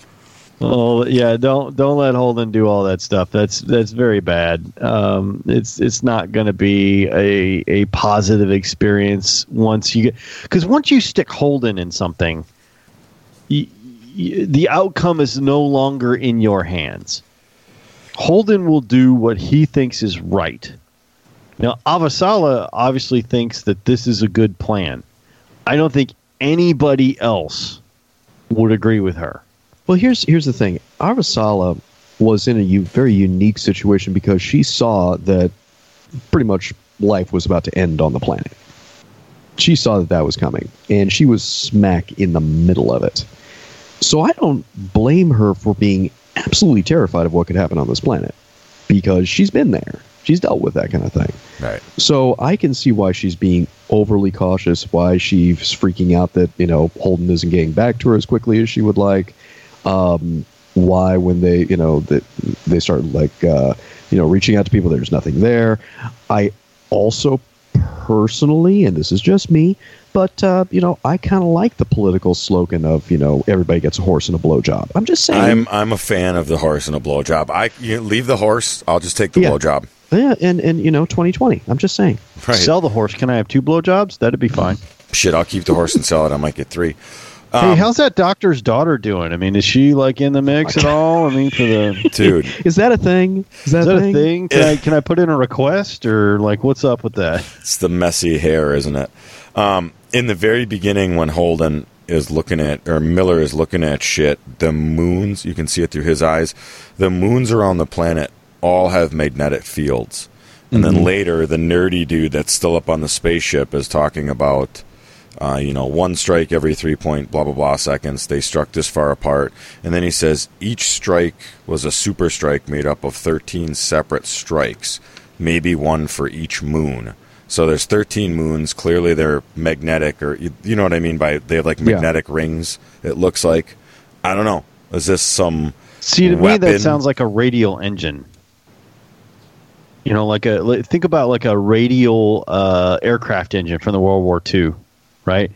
[SPEAKER 1] Oh yeah, don't don't let Holden do all that stuff. That's that's very bad. Um, it's it's not going to be a a positive experience once you get because once you stick Holden in something, the outcome is no longer in your hands. Holden will do what he thinks is right. Now Avasarala obviously thinks that this is a good plan. I don't think anybody else would agree with her.
[SPEAKER 3] Well, here's here's the thing. Avasarala was in a u- very unique situation because she saw that pretty much life was about to end on the planet. She saw that that was coming, and she was smack in the middle of it. So I don't blame her for being absolutely terrified of what could happen on this planet because she's been there. She's dealt with that kind of thing.
[SPEAKER 2] Right.
[SPEAKER 3] So I can see why she's being overly cautious, why she's freaking out that, you know, Holden isn't getting back to her as quickly as she would like. Um, why when they, you know, that they start like, uh, you know, reaching out to people, there's nothing there. I also personally, and this is just me, but, uh, you know, I kind of like the political slogan of, you know, everybody gets a horse and a blowjob. I'm just saying.
[SPEAKER 2] I'm I'm a fan of the horse and a blowjob. I you leave the horse. I'll just take the
[SPEAKER 3] Yeah.
[SPEAKER 2] blowjob.
[SPEAKER 3] yeah, and, and, you know, 2020. I'm just saying.
[SPEAKER 2] Right.
[SPEAKER 1] Sell the horse. Can I have two blowjobs? That'd be fine.
[SPEAKER 2] Shit, I'll keep the horse and sell it. I might get three.
[SPEAKER 1] Hey,
[SPEAKER 2] Um,
[SPEAKER 1] how's that doctor's daughter doing? I mean, is she like in the mix at all? I mean, for the <laughs>
[SPEAKER 2] dude?
[SPEAKER 3] Is that a thing? Is that,
[SPEAKER 1] is that a thing? Can I can I put in a request or like what's up with that?
[SPEAKER 2] It's the messy hair, isn't it? Um, in the very beginning, when Holden is looking at, or Miller is looking at shit, the moons, you can see it through his eyes, the moons around the planet all have magnetic fields. And then later, the nerdy dude that's still up on the spaceship is talking about, uh, you know, one strike every three point blah, blah, blah seconds. They struck this far apart. And then he says each strike was a super strike made up of 13 separate strikes, maybe one for each moon. So there's 13 moons. Clearly, they're magnetic, or you, you know what I mean by they have like
[SPEAKER 3] Yeah.
[SPEAKER 2] magnetic rings. It looks like. I don't know. Is this some?
[SPEAKER 1] See, to me, that sounds like a radial engine. You know, like a think about like a radial uh, aircraft engine from the World War II, right?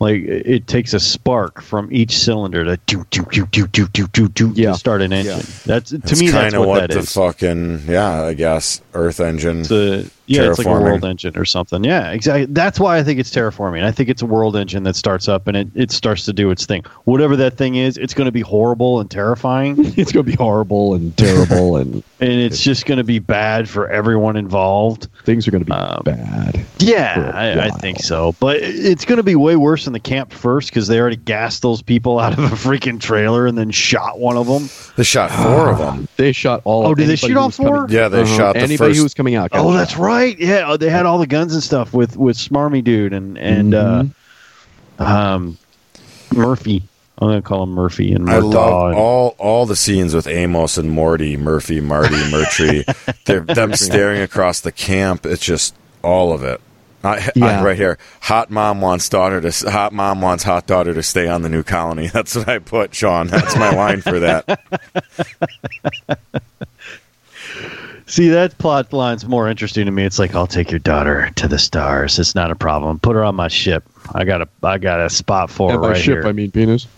[SPEAKER 1] Like it it takes a spark from each cylinder to do do do do do do do do
[SPEAKER 3] Yeah.
[SPEAKER 1] to start an engine.
[SPEAKER 3] Yeah.
[SPEAKER 1] That's to
[SPEAKER 2] That's
[SPEAKER 1] me that's
[SPEAKER 2] kind
[SPEAKER 1] what,
[SPEAKER 2] what,
[SPEAKER 1] that
[SPEAKER 2] the
[SPEAKER 1] is.
[SPEAKER 2] fucking yeah, I guess Earth engine.
[SPEAKER 1] It's a, yeah, it's like a world engine or something. Yeah, exactly. That's why I think it's terraforming. I think it's a world engine that starts up and it, it starts to do its thing. Whatever that thing is, it's going to be horrible and terrifying, <laughs>
[SPEAKER 3] it's going to be horrible and terrible, and <laughs>
[SPEAKER 1] and it's just going to be bad for everyone involved.
[SPEAKER 3] things are going to be
[SPEAKER 1] Um,
[SPEAKER 3] bad.
[SPEAKER 1] Yeah, I,
[SPEAKER 3] while.
[SPEAKER 1] think so. But it's going to be way worse than the camp first because they already gassed those people out of a freaking trailer and then shot one of them.
[SPEAKER 2] They shot four of them. <sighs>
[SPEAKER 3] They shot all.
[SPEAKER 1] Oh, did they shoot
[SPEAKER 3] who
[SPEAKER 1] all
[SPEAKER 3] was coming-
[SPEAKER 1] four?
[SPEAKER 2] Yeah, they
[SPEAKER 3] Uh-huh.
[SPEAKER 2] shot the
[SPEAKER 3] anybody
[SPEAKER 2] first.
[SPEAKER 3] who was coming out.
[SPEAKER 1] Oh, that's right. Yeah, oh, they had all the guns and stuff with with Smarmy Dude and and
[SPEAKER 3] Mhm.
[SPEAKER 1] uh, um, Murphy. I'm gonna call him Murphy and
[SPEAKER 2] I love
[SPEAKER 1] and-
[SPEAKER 2] all all the scenes with Amos and Morty, Murphy, Marty, <laughs> Murtry. They're them staring across the camp. It's just all of it. I, I- right here. Hot mom wants daughter to. Hot mom wants hot daughter to stay on the new colony. <laughs> That's what I put, Sean. That's my line for that. <laughs>
[SPEAKER 1] See, that plot line's more interesting to me. It's like I'll take your daughter to the stars. It's not a problem. Put her on my ship. I got a I got a spot for her
[SPEAKER 3] And by
[SPEAKER 1] right
[SPEAKER 3] ship,
[SPEAKER 1] here.
[SPEAKER 3] I mean penis.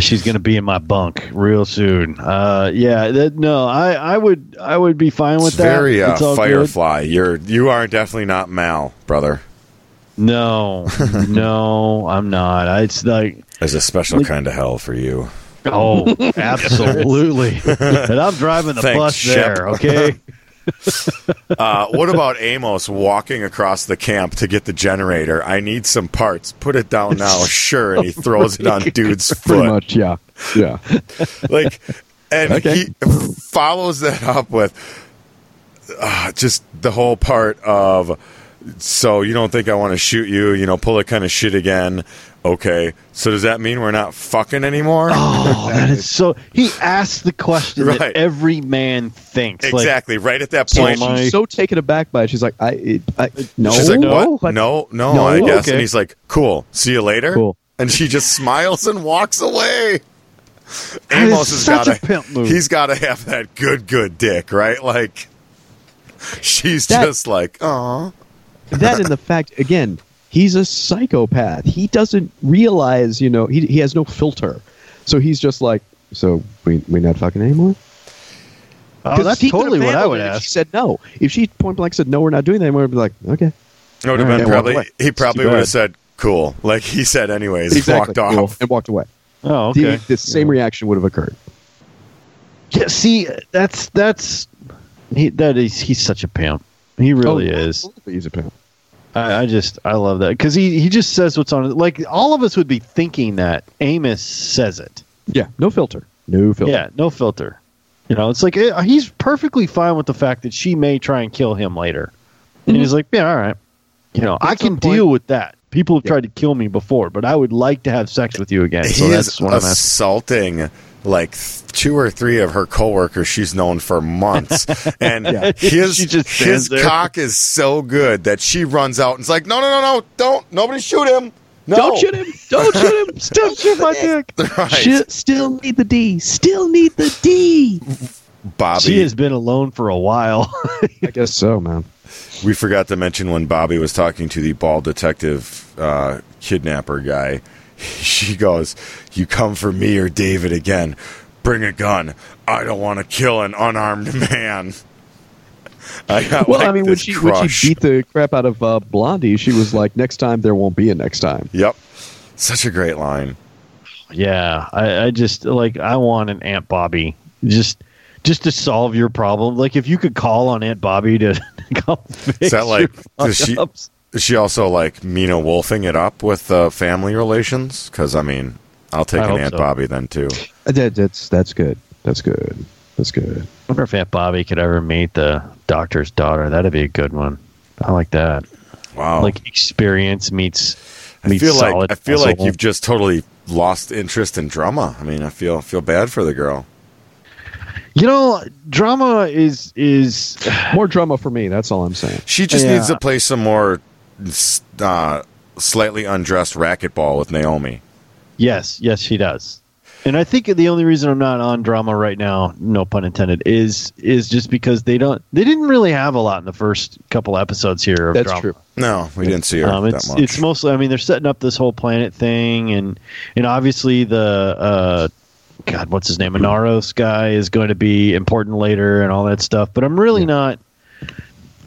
[SPEAKER 1] She's gonna be in my bunk real soon. Uh, yeah, that, no, I, I would I would be fine with
[SPEAKER 2] It's
[SPEAKER 1] that.
[SPEAKER 2] very uh,
[SPEAKER 1] It's all good.
[SPEAKER 2] Firefly. You're you are definitely not Mal, brother.
[SPEAKER 1] No, <laughs> no, I'm not. I, it's like
[SPEAKER 2] There's a special kind of hell for you.
[SPEAKER 1] oh, <laughs> absolutely. and I'm driving the
[SPEAKER 2] Thanks,
[SPEAKER 1] bus
[SPEAKER 2] Shep.
[SPEAKER 1] there. Okay. <laughs>
[SPEAKER 2] Uh, what about Amos walking across the camp to get the generator? I need some parts. Put it down <laughs> now. Sure, and he throws it on <laughs> dude's foot.
[SPEAKER 3] Pretty much, yeah, yeah. <laughs>
[SPEAKER 2] Like, and
[SPEAKER 3] Okay.
[SPEAKER 2] he follows that up with uh, just the whole part of So you don't think I want to shoot you? You know, pull that kind of shit again. Okay. So does that mean we're not fucking anymore?
[SPEAKER 1] Oh, <laughs> that is so. He asked the question
[SPEAKER 2] Right.
[SPEAKER 1] that every man thinks. Like,
[SPEAKER 2] exactly. right at that point.
[SPEAKER 1] my-
[SPEAKER 3] she's so taken aback by it. She's like, I, it, I no,
[SPEAKER 2] She's like,
[SPEAKER 3] no,
[SPEAKER 2] what?
[SPEAKER 3] Like,
[SPEAKER 2] no, no,
[SPEAKER 3] no,
[SPEAKER 2] I guess.
[SPEAKER 3] okay.
[SPEAKER 2] And he's like, cool. See you later.
[SPEAKER 3] Cool.
[SPEAKER 2] And she just smiles and walks away. Amos has got
[SPEAKER 1] a.
[SPEAKER 2] He's got to have that good, good dick, right? Like, she's
[SPEAKER 3] That-
[SPEAKER 2] just like, oh,
[SPEAKER 3] that and the fact again, he's a psychopath. He doesn't realize, you know, he he has no filter. So he's just like, so we we not fucking anymore.
[SPEAKER 1] oh,
[SPEAKER 3] 'Cause
[SPEAKER 1] that's totally what I would
[SPEAKER 3] it if
[SPEAKER 1] ask.
[SPEAKER 3] She said no. If she point blank said no, we're not doing that anymore. I'd be like, okay,
[SPEAKER 2] it would have been
[SPEAKER 3] right,
[SPEAKER 2] probably, he probably would have said, cool. Like he said, anyways,
[SPEAKER 3] exactly,
[SPEAKER 2] walked
[SPEAKER 3] cool,
[SPEAKER 2] off.
[SPEAKER 3] and walked away.
[SPEAKER 1] Oh,
[SPEAKER 3] The-
[SPEAKER 1] okay.
[SPEAKER 3] The, same reaction would have occurred.
[SPEAKER 1] Yeah, see, that's that's he, that is he's such a pimp. He really
[SPEAKER 3] Oh,
[SPEAKER 1] is.
[SPEAKER 3] He's a pimp.
[SPEAKER 1] I, I just I love that because he he just says what's on it. Like all of us would be thinking that Amos says it.
[SPEAKER 3] Yeah, no filter. No filter.
[SPEAKER 1] Yeah, no filter. You know, it's like eh, he's perfectly fine with the fact that she may try and kill him later, and he's like, yeah, all right. You know, I can deal with that. People have
[SPEAKER 3] Yeah.
[SPEAKER 1] tried to kill me before, but I would like to have sex with you again. So
[SPEAKER 2] he
[SPEAKER 1] that's
[SPEAKER 2] is
[SPEAKER 1] what I'm
[SPEAKER 2] assaulting like two or three of her coworkers she's known for months <laughs> and his
[SPEAKER 1] She just
[SPEAKER 2] his
[SPEAKER 1] there.
[SPEAKER 2] cock is so good that she runs out and is like no no no no don't nobody shoot him no
[SPEAKER 3] Don't shoot him! Don't shoot him! <laughs> Still shoot my dick. <laughs>
[SPEAKER 2] right
[SPEAKER 3] Shoot- still need the D. Still need the D.
[SPEAKER 2] Bobby
[SPEAKER 1] She has been alone for a while.
[SPEAKER 3] I guess so, man.
[SPEAKER 2] We forgot to mention when Bobby was talking to the bald detective uh, kidnapper guy <laughs> she goes you come for me or David again bring a gun I don't want to kill an unarmed <laughs> man I got
[SPEAKER 3] Well,
[SPEAKER 2] like
[SPEAKER 3] I mean, when
[SPEAKER 2] this
[SPEAKER 3] she when she beat the crap out of uh, Blondie, she was like, "Next time, there won't be a next time."
[SPEAKER 2] Yep. Such a great line.
[SPEAKER 1] Yeah, I, I just like I want an Aunt Bobby just just to solve your problem. Like if you could call on Aunt Bobby to <laughs> come fix
[SPEAKER 2] Is that like
[SPEAKER 1] your <laughs>
[SPEAKER 2] does she
[SPEAKER 1] fuck-ups.
[SPEAKER 2] is she also like Mina wolfing it up with uh, family relations? Because I mean, I'll take
[SPEAKER 1] I
[SPEAKER 2] an Aunt
[SPEAKER 1] so.
[SPEAKER 2] Bobby then too.
[SPEAKER 3] Uh, That, that's that's good. That's good. That's good.
[SPEAKER 1] I wonder if Aunt Bobby could ever meet the doctor's daughter. That'd be a good one. I like that.
[SPEAKER 2] Wow.
[SPEAKER 1] Like experience meets
[SPEAKER 2] I
[SPEAKER 1] meets
[SPEAKER 2] feel like I feel like you've just totally lost interest in Drummer. I mean, I feel feel bad for the girl.
[SPEAKER 1] You know, Drummer is is <sighs>
[SPEAKER 3] More drama for me. That's all I'm saying.
[SPEAKER 2] She just
[SPEAKER 1] Yeah.
[SPEAKER 2] needs to play some more uh, slightly undressed racquetball with Naomi.
[SPEAKER 1] yes, yes, she does. And I think the only reason I'm not on Drummer right now, no pun intended, is is just because they don't they didn't really have a lot in the first couple episodes here of
[SPEAKER 3] That's
[SPEAKER 1] Drummer.
[SPEAKER 3] true.
[SPEAKER 2] No, we didn't see her
[SPEAKER 1] Um, it's
[SPEAKER 2] that much.
[SPEAKER 1] it's mostly. I mean, they're setting up this whole planet thing, and and obviously the uh, God, what's his name, Inaros guy is going to be important later, and all that stuff. But I'm really not.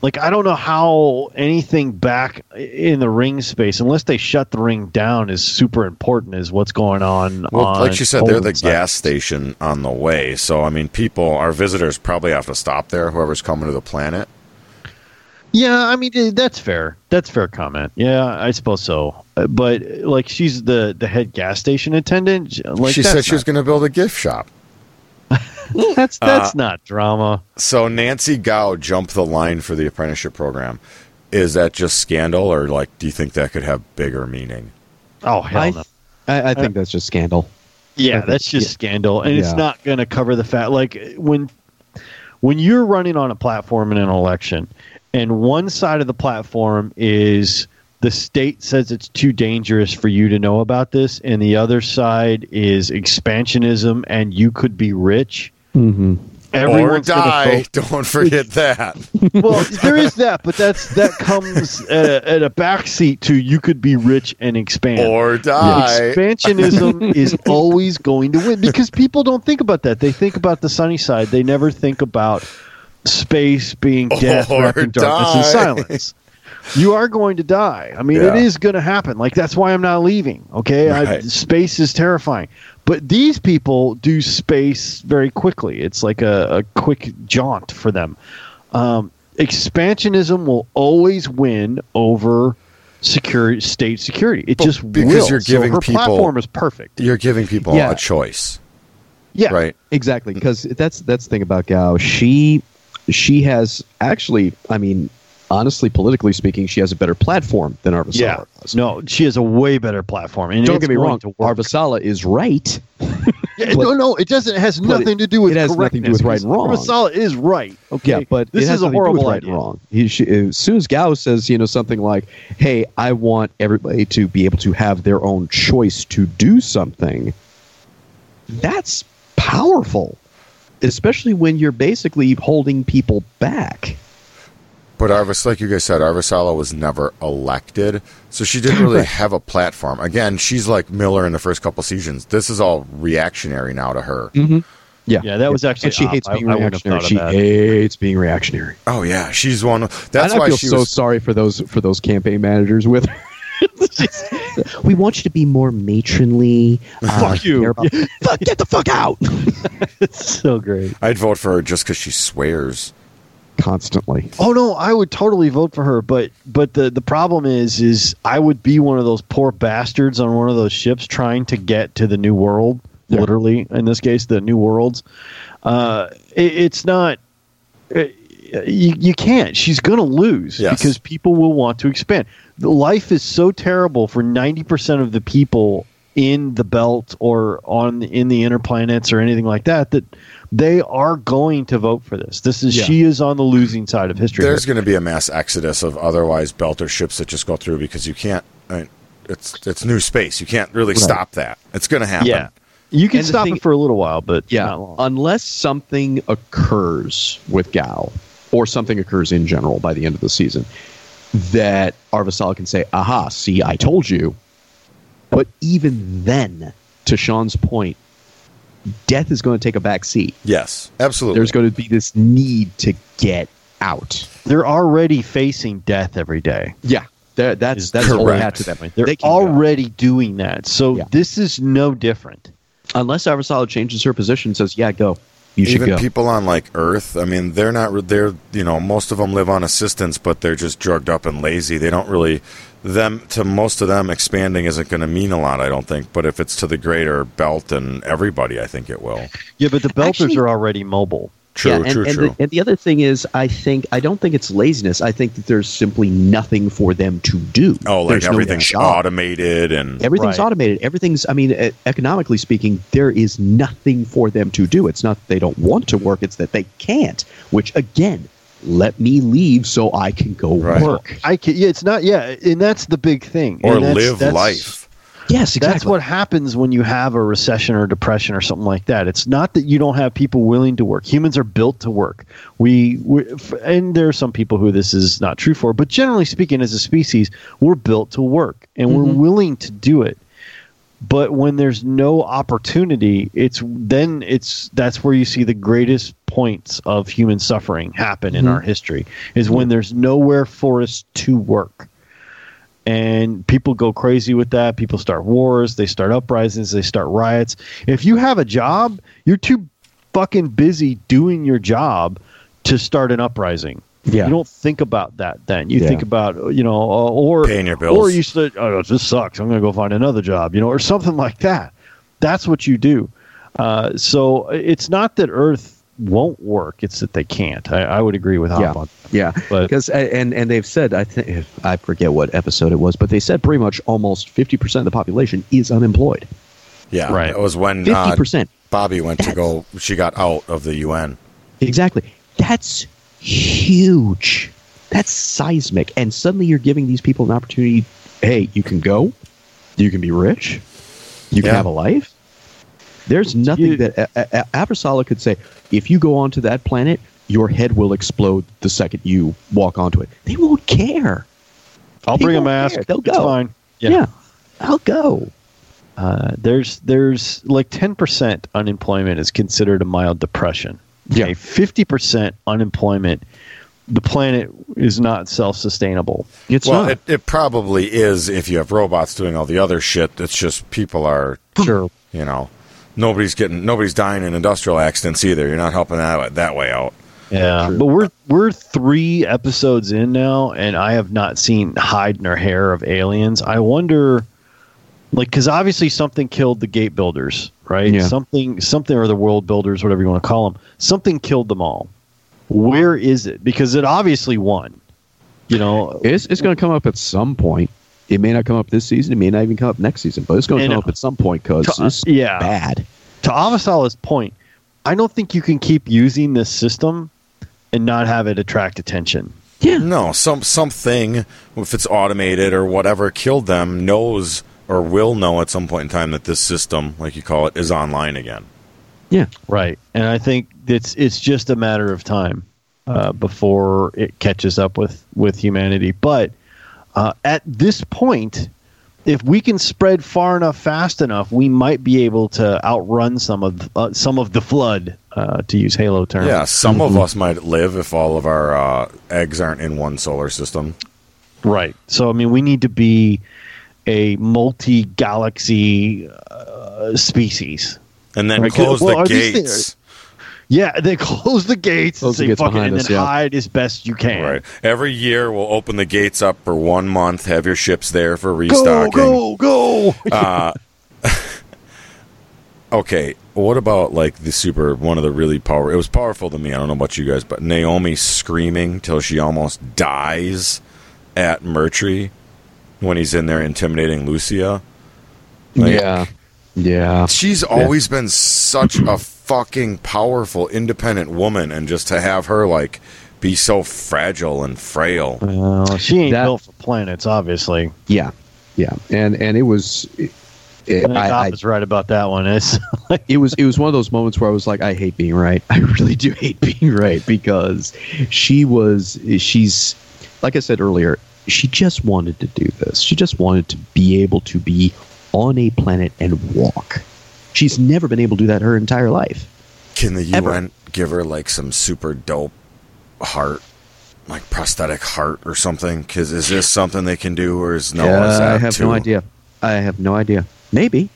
[SPEAKER 1] Like I don't know how anything back in the ring space, unless they shut the ring down, is super important. Is what's going on?
[SPEAKER 2] Well,
[SPEAKER 1] on
[SPEAKER 2] like you said, they're the
[SPEAKER 1] side.
[SPEAKER 2] gas station on the way. So, I mean, people, our visitors probably have to stop there, whoever's coming to the planet.
[SPEAKER 1] Yeah, I mean eh, that's fair. That's fair comment. Yeah, I suppose so. Uh, But like, she's the the head gas station attendant. Like
[SPEAKER 2] she
[SPEAKER 1] that's
[SPEAKER 2] said she was going to build a gift shop.
[SPEAKER 1] That's <laughs> that's
[SPEAKER 2] Uh,
[SPEAKER 1] not Drummer.
[SPEAKER 2] So, Nancy Gao jumped the line for the apprenticeship program. Is that just scandal, or like, do you think that could have bigger meaning?
[SPEAKER 1] Oh hell
[SPEAKER 3] I,
[SPEAKER 1] no.
[SPEAKER 3] I, I think that's just scandal.
[SPEAKER 1] Yeah,
[SPEAKER 3] think-
[SPEAKER 1] that's just
[SPEAKER 3] yeah.
[SPEAKER 1] scandal, and it's not going to cover the fact. Like when when you're running on a platform in an election, and one side of the platform is the state says it's too dangerous for you to know about this, and the other side is expansionism, and you could be rich.
[SPEAKER 3] Mm-hmm.
[SPEAKER 2] or
[SPEAKER 1] Everyone's gonna
[SPEAKER 2] die. Don't forget that. <laughs>
[SPEAKER 1] well, there is that, but that's that comes at a, at a backseat to you could be rich and expand.
[SPEAKER 2] or die.
[SPEAKER 1] Expansionism <laughs> is always going to win because people don't think about that. They think about the sunny side. They never think about space being <laughs> death
[SPEAKER 2] Or
[SPEAKER 1] darkness and silence. You are going to die. I mean,
[SPEAKER 2] Yeah.
[SPEAKER 1] it is going to happen. Like that's why I'm not leaving. Okay, I, space is terrifying. But these people do space very quickly. It's like a, a quick jaunt for them. Um, expansionism will always win over security, state security. It
[SPEAKER 2] But
[SPEAKER 1] just
[SPEAKER 2] because
[SPEAKER 1] will.
[SPEAKER 2] you're
[SPEAKER 1] So
[SPEAKER 2] giving
[SPEAKER 1] her
[SPEAKER 2] people-
[SPEAKER 1] platform is perfect.
[SPEAKER 2] You're giving people
[SPEAKER 3] Yeah.
[SPEAKER 2] a choice,
[SPEAKER 1] Yeah,
[SPEAKER 2] right?
[SPEAKER 3] Exactly, because that's that's the thing about Gao. She she has actually, I mean, honestly, politically speaking, she has a better platform than Avasarala
[SPEAKER 1] Yeah.
[SPEAKER 3] does.
[SPEAKER 1] No, she has a way better platform. And
[SPEAKER 3] Don't get me wrong.
[SPEAKER 1] to work.
[SPEAKER 3] Avasarala is right.
[SPEAKER 1] Yeah, <laughs>
[SPEAKER 3] but-
[SPEAKER 1] no, no, it doesn't. It has
[SPEAKER 3] but
[SPEAKER 1] nothing to do with
[SPEAKER 3] it has nothing to do with right and wrong.
[SPEAKER 1] Avasarala is right. Okay,
[SPEAKER 3] Yeah, but
[SPEAKER 1] this
[SPEAKER 3] it has
[SPEAKER 1] is a
[SPEAKER 3] nothing to do with
[SPEAKER 1] horrible
[SPEAKER 3] right
[SPEAKER 1] idea.
[SPEAKER 3] and wrong. He, she, as soon as Gao says, you know, something like, "Hey, I want everybody to be able to have their own choice to do something," that's powerful, especially when you're basically holding people back.
[SPEAKER 2] But Arvis, like you guys said, Avasarala was never elected, so she didn't really have a platform. Again, she's like Miller in the first couple seasons. This is all reactionary now to her. Mm-hmm.
[SPEAKER 3] Yeah,
[SPEAKER 1] Yeah, that was actually
[SPEAKER 3] and she
[SPEAKER 1] up.
[SPEAKER 3] hates being
[SPEAKER 1] I
[SPEAKER 3] reactionary.
[SPEAKER 1] thought of
[SPEAKER 3] She hates being reactionary.
[SPEAKER 2] Oh yeah, she's one. Of,
[SPEAKER 3] That's I
[SPEAKER 2] why
[SPEAKER 3] feel
[SPEAKER 2] she
[SPEAKER 3] so
[SPEAKER 2] was.
[SPEAKER 3] sorry for those for those campaign managers with her. We want you to be more matronly. uh,
[SPEAKER 1] Fuck you.
[SPEAKER 3] about- <laughs> fuck, get the fuck out. <laughs>
[SPEAKER 1] It's so great.
[SPEAKER 2] I'd vote for her just because she swears.
[SPEAKER 3] Constantly.
[SPEAKER 1] Oh no, I would totally vote for her, but but the the problem is is I would be one of those poor bastards on one of those ships trying to get to the new world,
[SPEAKER 3] Yeah.
[SPEAKER 1] literally in this case the new worlds. Uh, it, it's not. You, you can't. She's going to lose
[SPEAKER 2] Yes.
[SPEAKER 1] because people will want to expand. The life is so terrible for ninety percent of the people in the belt or on in the inner planets or anything like that that they are going to vote for this. This is
[SPEAKER 3] Yeah.
[SPEAKER 1] she is on the losing side of history.
[SPEAKER 2] There's going to be a mass exodus of otherwise belter ships that just go through because you can't. I mean, it's it's new space. You can't really stop that. It's going to happen.
[SPEAKER 1] Yeah. You can
[SPEAKER 3] And
[SPEAKER 1] stop
[SPEAKER 3] thing-
[SPEAKER 1] it for a little while, but
[SPEAKER 3] Yeah,
[SPEAKER 1] not long.
[SPEAKER 3] unless something occurs with Gao or something occurs in general by the end of the season, that Avasarala can say, "Aha! See, I told you." But even then, to Sean's point, death is going to take a back seat.
[SPEAKER 2] Yes, absolutely.
[SPEAKER 3] There's going to be this need to get out.
[SPEAKER 1] They're already facing death every day.
[SPEAKER 3] Yeah, that's that's all we
[SPEAKER 2] correct.
[SPEAKER 3] had to that point.
[SPEAKER 1] They're
[SPEAKER 3] They can go.
[SPEAKER 1] already doing that. So
[SPEAKER 3] Yeah.
[SPEAKER 1] this is no different.
[SPEAKER 3] unless Avasarala changes her position, and says, "Yeah, go, you should
[SPEAKER 2] Even
[SPEAKER 3] go."
[SPEAKER 2] people on like Earth, I mean, they're not. They're you know, most of them live on assistance, but they're just drugged up and lazy. They don't really. Them to most of them, expanding isn't going to mean a lot. I don't think. But if it's to the greater belt and everybody, I think it will.
[SPEAKER 1] Yeah, but the Belters
[SPEAKER 3] Actually-
[SPEAKER 1] are already mobile.
[SPEAKER 2] True,
[SPEAKER 3] yeah, and,
[SPEAKER 2] true,
[SPEAKER 3] and
[SPEAKER 2] true.
[SPEAKER 3] The, and the other thing is, I think I don't think it's laziness. I think that there's simply nothing for them to do.
[SPEAKER 2] oh, like
[SPEAKER 3] There's
[SPEAKER 2] everything's
[SPEAKER 3] job.
[SPEAKER 2] automated and
[SPEAKER 3] Everything's
[SPEAKER 1] Right.
[SPEAKER 3] automated. Everything's. I mean, economically speaking, there is nothing for them to do. It's not that they don't want to work; it's that they can't. Which again, let me leave so I can go
[SPEAKER 2] Right.
[SPEAKER 3] work.
[SPEAKER 1] I can, yeah, it's not. Yeah, and that's the big thing.
[SPEAKER 2] or
[SPEAKER 1] And that's-
[SPEAKER 2] live
[SPEAKER 1] that's-
[SPEAKER 2] life.
[SPEAKER 3] Yes, exactly.
[SPEAKER 1] That's what happens when you have a recession or depression or something like that. It's not that you don't have people willing to work. Humans are built to work. We, we and there are some people who this is not true for, but generally speaking, as a species, we're built to work and we're
[SPEAKER 3] Mhm.
[SPEAKER 1] willing to do it. But when there's no opportunity, it's then it's that's where you see the greatest points of human suffering happen in
[SPEAKER 3] Mhm.
[SPEAKER 1] our history is when there's nowhere for us to work and people go crazy with that. People start wars, they start uprisings, they start riots. If you have a job, you're too fucking busy doing your job to start an uprising.
[SPEAKER 3] Yeah.
[SPEAKER 1] You don't think about that then. You
[SPEAKER 3] Yeah.
[SPEAKER 1] think about, you know, uh, or
[SPEAKER 2] Paying your bills.
[SPEAKER 1] or you say, "Oh, this sucks. I'm going to go find another job," you know, or something like that. That's what you do. Uh, so it's not that Earth won't work; it's that they can't. I, I would agree with Hop
[SPEAKER 3] Yeah.
[SPEAKER 1] on.
[SPEAKER 3] Yeah, because and and they've said I think I forget what episode it was, but they said pretty much almost fifty percent of the population is unemployed.
[SPEAKER 2] Yeah,
[SPEAKER 1] Right.
[SPEAKER 2] It was when
[SPEAKER 3] Fifty
[SPEAKER 2] uh,
[SPEAKER 3] percent,
[SPEAKER 2] Bobby went to go. She got out of the UN.
[SPEAKER 3] exactly. That's huge. That's seismic, and suddenly you're giving these people an opportunity. Hey, you can go, you can be rich, you can
[SPEAKER 2] Yeah.
[SPEAKER 3] have a life. There's nothing
[SPEAKER 1] You-
[SPEAKER 3] that a- a- a- could say. If you go onto that planet, your head will explode the second you walk onto it. They won't care.
[SPEAKER 1] I'll
[SPEAKER 3] He
[SPEAKER 1] bring a mask.
[SPEAKER 3] care. They'll
[SPEAKER 1] It's
[SPEAKER 3] go.
[SPEAKER 1] fine.
[SPEAKER 3] Yeah, I'll go.
[SPEAKER 1] Uh, there's there's like 10% unemployment is considered a mild depression.
[SPEAKER 3] Yeah.
[SPEAKER 1] Okay, 50% unemployment, the planet is not self-sustainable.
[SPEAKER 3] It's
[SPEAKER 2] well,
[SPEAKER 3] not.
[SPEAKER 2] it, it probably is if you have robots doing all the other shit. It's just people are,
[SPEAKER 3] sure.
[SPEAKER 2] you know, nobody's getting, nobody's dying in industrial accidents either. You're not helping that that way out.
[SPEAKER 1] Yeah,
[SPEAKER 3] True.
[SPEAKER 1] but we're we're three episodes in now, and I have not seen hide nor hair of aliens. I wonder, like, because obviously something killed the gate builders, right?
[SPEAKER 3] Yeah.
[SPEAKER 1] Something, something, or the world builders, whatever you want to call them. Something killed them all. Where is it? Because it obviously won. You know,
[SPEAKER 3] It's it's going to come up at some point. It may not come up this season. It may not even come up next season, but it's going to
[SPEAKER 1] And,
[SPEAKER 3] come up at some point because it's
[SPEAKER 1] yeah.
[SPEAKER 3] bad.
[SPEAKER 1] to Avasarala's point, I don't think you can keep using this system and not have it attract attention. Yeah.
[SPEAKER 2] No, some something if it's automated or whatever killed them knows or will know at some point in time that this system, like you call it, is online again.
[SPEAKER 3] Yeah.
[SPEAKER 1] Right. And I think it's it's just a matter of time uh, before it catches up with with humanity. But uh, at this point, if we can spread far enough, fast enough, we might be able to outrun some of uh, some of the flood, uh, to use Halo terms.
[SPEAKER 2] Yeah, some
[SPEAKER 3] Mm-hmm.
[SPEAKER 2] of us might live if all of our uh, eggs aren't in one solar system.
[SPEAKER 1] Right. So I mean, we need to be a multi-galaxy uh, species.
[SPEAKER 2] And then
[SPEAKER 1] Right,
[SPEAKER 2] close
[SPEAKER 1] well,
[SPEAKER 2] the
[SPEAKER 1] are these
[SPEAKER 2] gates.
[SPEAKER 1] Yeah, they <laughs> close the gates
[SPEAKER 3] Close
[SPEAKER 1] and say
[SPEAKER 3] gates
[SPEAKER 1] fuck it, and
[SPEAKER 3] us,
[SPEAKER 1] then
[SPEAKER 3] yeah.
[SPEAKER 1] hide as best you can.
[SPEAKER 2] Right. Every year we'll open the gates up for one month, have your ships there for
[SPEAKER 1] Go,
[SPEAKER 2] restocking.
[SPEAKER 1] go, go! <laughs>
[SPEAKER 2] Uh, <laughs> okay, what about like the super one of the really power? It was powerful to me. I don't know about you guys, but Naomi screaming till she almost dies at Murtry when he's in there intimidating Lucia. Like,
[SPEAKER 3] yeah. Yeah.
[SPEAKER 2] She's always been such a fucking powerful, independent woman, and just to have her like be so fragile and frail.
[SPEAKER 1] Well, she ain't
[SPEAKER 3] That-
[SPEAKER 1] built for planets, obviously.
[SPEAKER 3] Yeah. Yeah. And and it was it,
[SPEAKER 1] I
[SPEAKER 3] I, I,
[SPEAKER 1] was right about that one. It's <laughs> like,
[SPEAKER 3] it was it was one of those moments where I was like, I hate being right. <laughs> I really do hate being right because she was she's like I said earlier, she just wanted to do this. She just wanted to be able to be on a planet and walk. She's never been able to do that her entire life.
[SPEAKER 2] Can the
[SPEAKER 3] Ever.
[SPEAKER 2] UN give her like some super dope heart, like prosthetic heart or something? Because is this something they can do, or is no? Is
[SPEAKER 3] I have
[SPEAKER 2] too-
[SPEAKER 3] no idea. I have no idea. Maybe,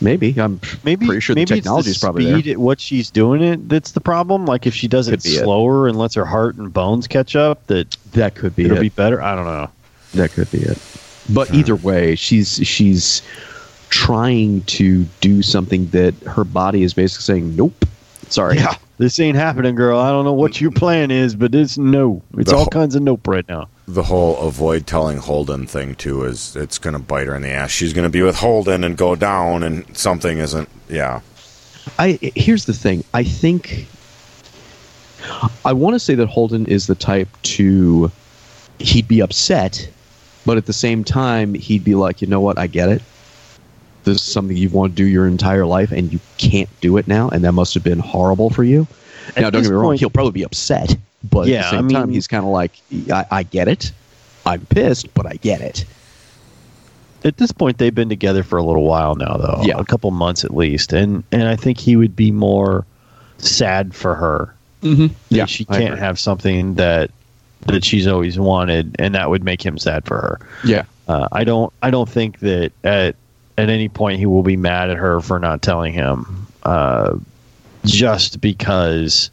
[SPEAKER 3] maybe I'm
[SPEAKER 1] maybe
[SPEAKER 3] pretty sure the
[SPEAKER 1] maybe
[SPEAKER 3] technology
[SPEAKER 1] it's
[SPEAKER 3] is
[SPEAKER 1] the
[SPEAKER 3] probably there.
[SPEAKER 1] at what she's doing it that's the problem. Like if she does it
[SPEAKER 3] Could it.
[SPEAKER 1] slower and lets her heart and bones catch up, that
[SPEAKER 3] That could be
[SPEAKER 1] it'll
[SPEAKER 3] it.
[SPEAKER 1] be better. I don't know.
[SPEAKER 3] That could be it. But
[SPEAKER 2] Hmm.
[SPEAKER 3] either way, she's she's trying to do something that her body is basically saying, "Nope, sorry."
[SPEAKER 1] Yeah, this ain't happening, girl. I don't know what your plan is, but it's no. It's
[SPEAKER 2] The
[SPEAKER 1] all
[SPEAKER 2] whole-
[SPEAKER 1] kinds of nope right now.
[SPEAKER 2] The whole avoid telling Holden thing too is it's going to bite her in the ass. She's going to be with Holden and go down, and something isn't. Yeah,
[SPEAKER 3] I here's the thing. I think I want to say that Holden is the type to he'd be upset, but at the same time he'd be like, you know what? I get it. This is something you've wanted to do your entire life, and you can't do it now, and that must have been horrible for you.
[SPEAKER 1] At
[SPEAKER 3] now, don't get me wrong;
[SPEAKER 1] point-
[SPEAKER 3] he'll probably be upset, but at
[SPEAKER 1] Yeah,
[SPEAKER 3] the same
[SPEAKER 1] I
[SPEAKER 3] time,
[SPEAKER 1] mean-
[SPEAKER 3] he's kind of like, I, "I get it. I'm pissed, but I get it."
[SPEAKER 1] At this point, they've been together for a little while now, though.
[SPEAKER 3] Yeah.
[SPEAKER 1] a couple months at least, and and I think he would be more sad for her.
[SPEAKER 3] Mm-hmm.
[SPEAKER 1] that she can't have something that that she's always wanted, and that would make him sad for her.
[SPEAKER 3] Yeah,
[SPEAKER 1] Uh, I don't. I don't think that at at any point he will be mad at her for not telling him, uh, just because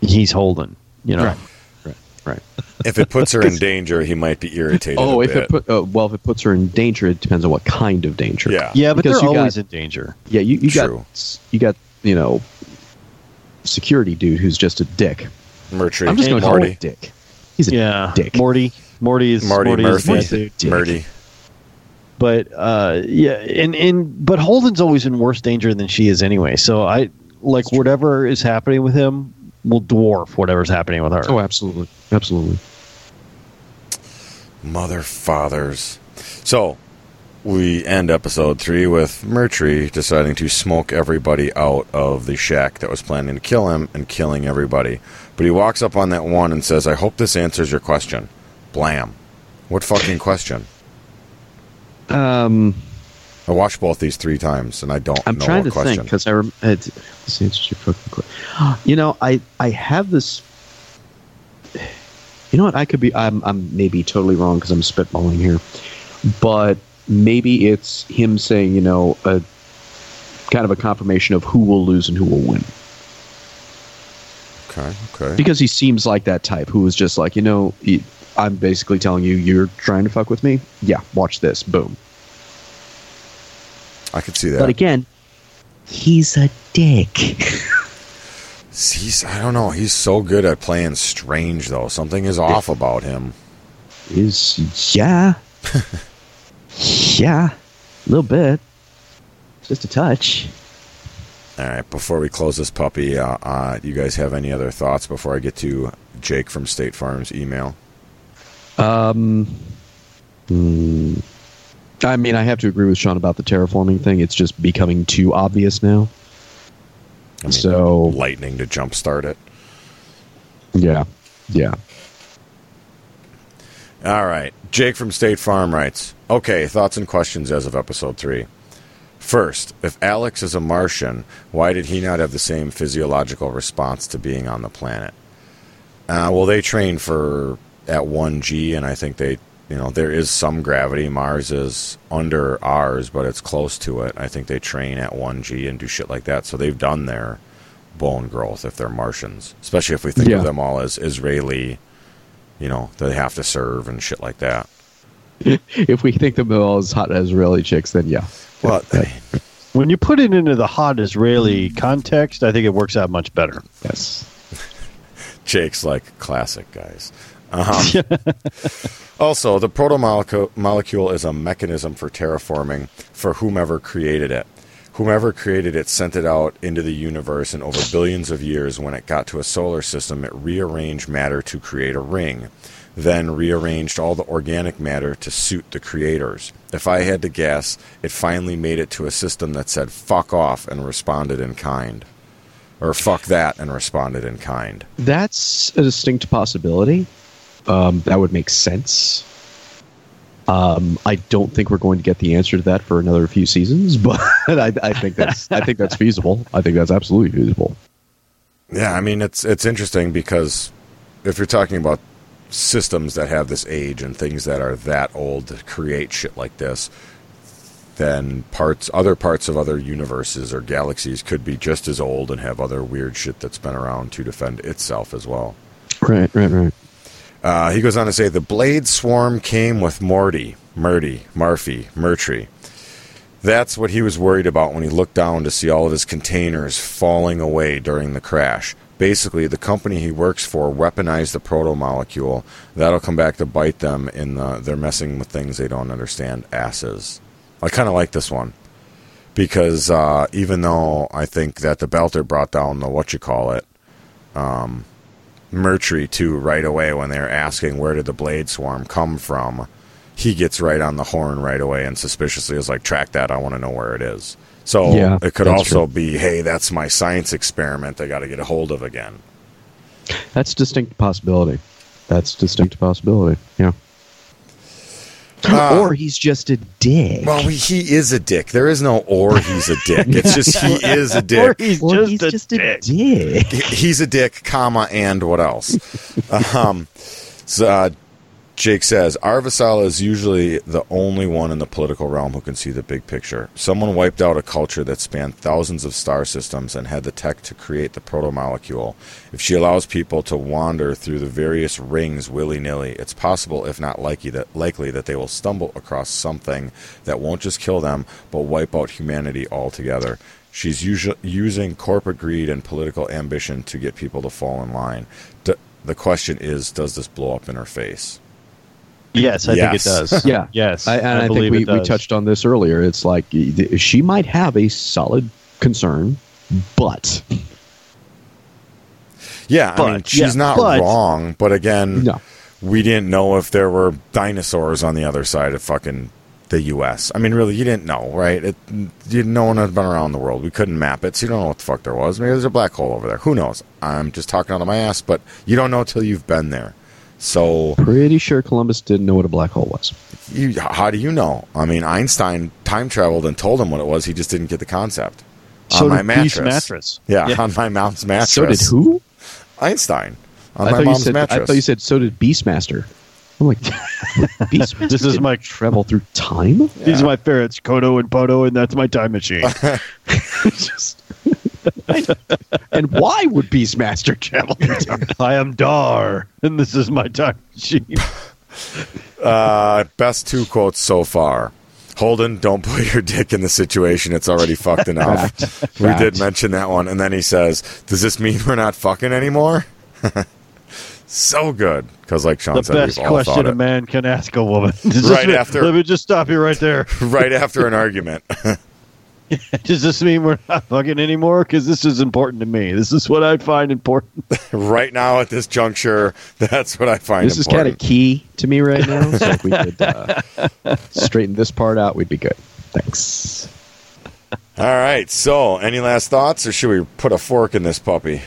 [SPEAKER 1] he's holding. You know,
[SPEAKER 3] Right. right, right.
[SPEAKER 2] if it puts her in <laughs> danger, he might be irritated.
[SPEAKER 3] Oh,
[SPEAKER 2] a
[SPEAKER 3] if
[SPEAKER 2] bit.
[SPEAKER 3] it put uh, well, if it puts her in danger, it depends on what kind of danger.
[SPEAKER 2] yeah,
[SPEAKER 1] yeah, but
[SPEAKER 3] Because
[SPEAKER 1] they're
[SPEAKER 3] you
[SPEAKER 1] always
[SPEAKER 3] got-
[SPEAKER 1] in danger.
[SPEAKER 3] yeah. You, you
[SPEAKER 2] True.
[SPEAKER 3] got you got you know security dude who's just a dick.
[SPEAKER 2] Murtry,
[SPEAKER 3] I'm just going to call him a dick. He's a
[SPEAKER 1] Yeah,
[SPEAKER 3] dick.
[SPEAKER 1] Morty. Morty is
[SPEAKER 2] Marty
[SPEAKER 1] Morty is
[SPEAKER 2] Murphy,
[SPEAKER 1] that dude.
[SPEAKER 3] Dick.
[SPEAKER 2] Murdy.
[SPEAKER 1] but uh, yeah, and and but Holden's always in worse danger than she is anyway. So I like whatever is happening with him will dwarf whatever's happening with her.
[SPEAKER 3] Oh, absolutely, absolutely.
[SPEAKER 2] Mother fathers. So we end episode three with Murtry deciding to smoke everybody out of the shack that was planning to kill him and killing everybody. But he walks up on that one and says, I hope this answers your question. Blam. What fucking question?
[SPEAKER 3] Um,
[SPEAKER 2] I watched both these three times and I don't
[SPEAKER 3] I'm
[SPEAKER 2] know
[SPEAKER 3] trying
[SPEAKER 2] what
[SPEAKER 3] to
[SPEAKER 2] question.
[SPEAKER 3] think because I rem- answers your fucking question. You know, I I have this. You know what? I could be. I'm I'm maybe totally wrong because I'm spitballing here, but maybe it's him saying, you know, a kind of a confirmation of who will lose and who will win.
[SPEAKER 2] Okay, okay.
[SPEAKER 3] because he seems like that type who is just like you know he, i'm basically telling you you're trying to fuck with me yeah watch this boom
[SPEAKER 2] I could see that.
[SPEAKER 3] but again he's a dick
[SPEAKER 2] He's I don't know. He's so good at playing strange though. Something is off about him.
[SPEAKER 3] Is yeah, <laughs> yeah, a little bit, just a touch.
[SPEAKER 2] All right. Before we close this puppy, uh, uh, you guys have any other thoughts before I get to Jake from State Farm's email?
[SPEAKER 3] Um, hmm, I mean, I have to agree with Sean about the terraforming thing. It's just becoming too obvious now.
[SPEAKER 2] I mean,
[SPEAKER 3] so
[SPEAKER 2] lightning to jumpstart it.
[SPEAKER 3] yeah, yeah.
[SPEAKER 2] All right. Jake from State Farm writes Okay, thoughts and questions as of episode 3. First, if Alex is a Martian, why did he not have the same physiological response to being on the planet? Uh, well, they train for at 1G, and I think they, you know, there is some gravity. Mars is under ours, but it's close to it. I think they train at 1G and do shit like that. So they've done their bone growth if they're Martians, especially if we think
[SPEAKER 3] Yeah.
[SPEAKER 2] of them all as Israeli, you know, they have to serve and shit like that. <laughs>
[SPEAKER 3] If we think of them all as hot Israeli chicks, then yeah.
[SPEAKER 2] Well,
[SPEAKER 1] When you put it into the hot Israeli context, I think it works out much better.
[SPEAKER 3] Yes. <laughs>
[SPEAKER 2] Jake's like classic guys. Um, <laughs> also, the protomolecule molecule is a mechanism for terraforming for whomever created it. Whomever created it sent it out into the universe, and over billions of years, when it got to a solar system, it rearranged matter to create a ring, then rearranged all the organic matter to suit the creators. If I had to guess, it finally made it to a system that said fuck off and responded in kind. Or fuck that and responded in kind.
[SPEAKER 3] That's a distinct possibility. Um, that would make sense. Um, I don't think we're going to get the answer to that for another few seasons, <laughs> but I, I think that's I think that's feasible. I think that's absolutely feasible.
[SPEAKER 2] Yeah, I mean it's it's interesting because if you're talking about systems that have this age and things that are that old to create shit like this, then parts other parts of other universes or galaxies could be just as old and have other weird shit that's been around to defend itself as well.
[SPEAKER 3] Right, right, right.
[SPEAKER 2] Uh, he goes on to say the blade swarm came with Morty, Murdy, Murphy, Murtry. That's what he was worried about when he looked down to see all of his containers falling away during the crash. Basically, the company he works for weaponized the proto-molecule. That'll come back to bite them in the they're messing with things they don't understand asses. I kind of like this one because uh, even though I think that the Belter brought down the what you call it, Murtry too right away when they're asking where did the blade swarm come from. He gets right on the horn right away and suspiciously is like, track that. I want to know where it is. So
[SPEAKER 3] Yeah,
[SPEAKER 2] it could also
[SPEAKER 3] true.
[SPEAKER 2] be, hey, that's my science experiment. I got to get a hold of again.
[SPEAKER 3] That's distinct possibility. That's distinct possibility. Yeah.
[SPEAKER 2] Ah.
[SPEAKER 3] or he's just a dick.
[SPEAKER 2] Well, he, he is a dick. There is no or he's a dick. It's just he <laughs> is a
[SPEAKER 1] Or
[SPEAKER 2] dick.
[SPEAKER 1] he's
[SPEAKER 3] Or
[SPEAKER 1] just
[SPEAKER 3] he's
[SPEAKER 1] a
[SPEAKER 3] just
[SPEAKER 1] dick.
[SPEAKER 3] a dick.
[SPEAKER 2] he's a dick, comma, and what else? <laughs> um, so, uh, Jake says Avasarala is usually the only one in the political realm who can see the big picture. Someone wiped out a culture that spanned thousands of star systems and had the tech to create the proto molecule. If she allows people to wander through the various rings willy nilly, it's possible, if not likely, that likely that they will stumble across something that won't just kill them, but wipe out humanity altogether. She's using corporate greed and political ambition to get people to fall in line. D- the question is, does this blow up in her face?
[SPEAKER 1] Yes, I
[SPEAKER 2] Yes.
[SPEAKER 1] think it does. <laughs>
[SPEAKER 3] Yeah.
[SPEAKER 1] Yes.
[SPEAKER 3] I, and I, think we, we touched on this earlier. It's like she might have a solid concern, but
[SPEAKER 2] Yeah, I mean, she's
[SPEAKER 1] yeah,
[SPEAKER 2] not
[SPEAKER 1] but-
[SPEAKER 2] wrong, but again,
[SPEAKER 3] no.
[SPEAKER 2] we didn't know if there were dinosaurs on the other side of fucking the U.S. I mean, really, you didn't know, right? It, you, no one had been around the world. We couldn't map it, so you don't know what the fuck there was. Maybe there's a black hole over there. Who knows? I'm just talking out of my ass, but you don't know till you've been there. So,
[SPEAKER 3] Pretty sure Columbus didn't know what a black hole was.
[SPEAKER 2] you, how do you know? I mean, Einstein time traveled and told him what it was. He just didn't get the concept.
[SPEAKER 1] So
[SPEAKER 2] on my mattress.
[SPEAKER 1] mattress.
[SPEAKER 2] Yeah,
[SPEAKER 1] Yeah.
[SPEAKER 2] on my mom's mattress.
[SPEAKER 3] So did who?
[SPEAKER 2] Einstein. On
[SPEAKER 3] I
[SPEAKER 2] my
[SPEAKER 3] thought, you
[SPEAKER 2] mom's
[SPEAKER 3] said,
[SPEAKER 2] mattress.
[SPEAKER 3] I thought you said so did Beastmaster. I'm like, <laughs> Beastmaster.
[SPEAKER 1] This is my-
[SPEAKER 3] travel through time.
[SPEAKER 1] These are my ferrets, Kodo and Podo, and that's my time machine. <laughs> <laughs>
[SPEAKER 3] Just- <laughs> and why would Beastmaster travel through time?
[SPEAKER 1] I am Dar, and this is my time machine. <laughs>
[SPEAKER 2] Uh, best two quotes so far. Holden, don't put your dick in the situation. It's already fucked enough. <laughs>
[SPEAKER 3] Fact.
[SPEAKER 2] We did mention that one. And then he says, Does this mean we're not fucking anymore? so good. Because, like Sean
[SPEAKER 1] The
[SPEAKER 2] said,
[SPEAKER 1] best
[SPEAKER 2] we've all thought
[SPEAKER 1] question a
[SPEAKER 2] it.
[SPEAKER 1] man can ask a woman.
[SPEAKER 2] Right after-
[SPEAKER 1] Let me just stop you right there.
[SPEAKER 2] right after an argument. <laughs>
[SPEAKER 1] Does this mean we're not fucking anymore? Because this is important to me. This is what I find important. <laughs>
[SPEAKER 2] right now at this juncture, that's what I find
[SPEAKER 3] This is kind of key to me right now. <laughs> So if we could uh, straighten this part out, we'd be good. Thanks.
[SPEAKER 2] All right. So, any last thoughts, or should we put a fork in this puppy?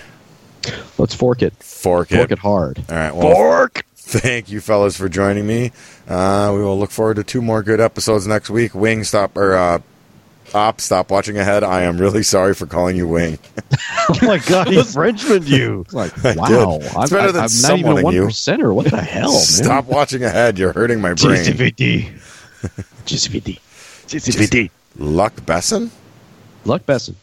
[SPEAKER 3] Let's fork it.
[SPEAKER 2] Fork it.
[SPEAKER 3] Fork it hard.
[SPEAKER 2] All right. Well,
[SPEAKER 1] Fork!
[SPEAKER 2] thank you, fellas, for joining me. Uh, we will look forward to two more good episodes next week. Wing, stop or uh, op, stop watching ahead. I am really sorry for calling you Wing. <laughs>
[SPEAKER 1] Oh my god, he Frenchmaned you. <laughs>
[SPEAKER 3] Like,
[SPEAKER 2] I
[SPEAKER 3] wow.
[SPEAKER 2] did.
[SPEAKER 3] I'm,
[SPEAKER 2] It's better
[SPEAKER 3] I-
[SPEAKER 2] than
[SPEAKER 3] I'm not
[SPEAKER 2] someone
[SPEAKER 3] even a one
[SPEAKER 2] you.
[SPEAKER 3] percenter. What the <laughs> hell, man?
[SPEAKER 2] Stop watching ahead. You're hurting my brain.
[SPEAKER 1] GCVD.
[SPEAKER 3] GCVD.
[SPEAKER 1] GCVD.
[SPEAKER 2] Luc Besson.
[SPEAKER 3] Luc Besson.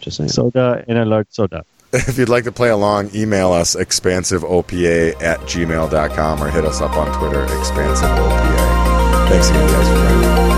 [SPEAKER 3] Just saying.
[SPEAKER 1] Soda and a large soda.
[SPEAKER 2] If you'd like to play along, email us expansiveopa at gmail.com or hit us up on Twitter, expansiveopa. Thanks again, guys, for joining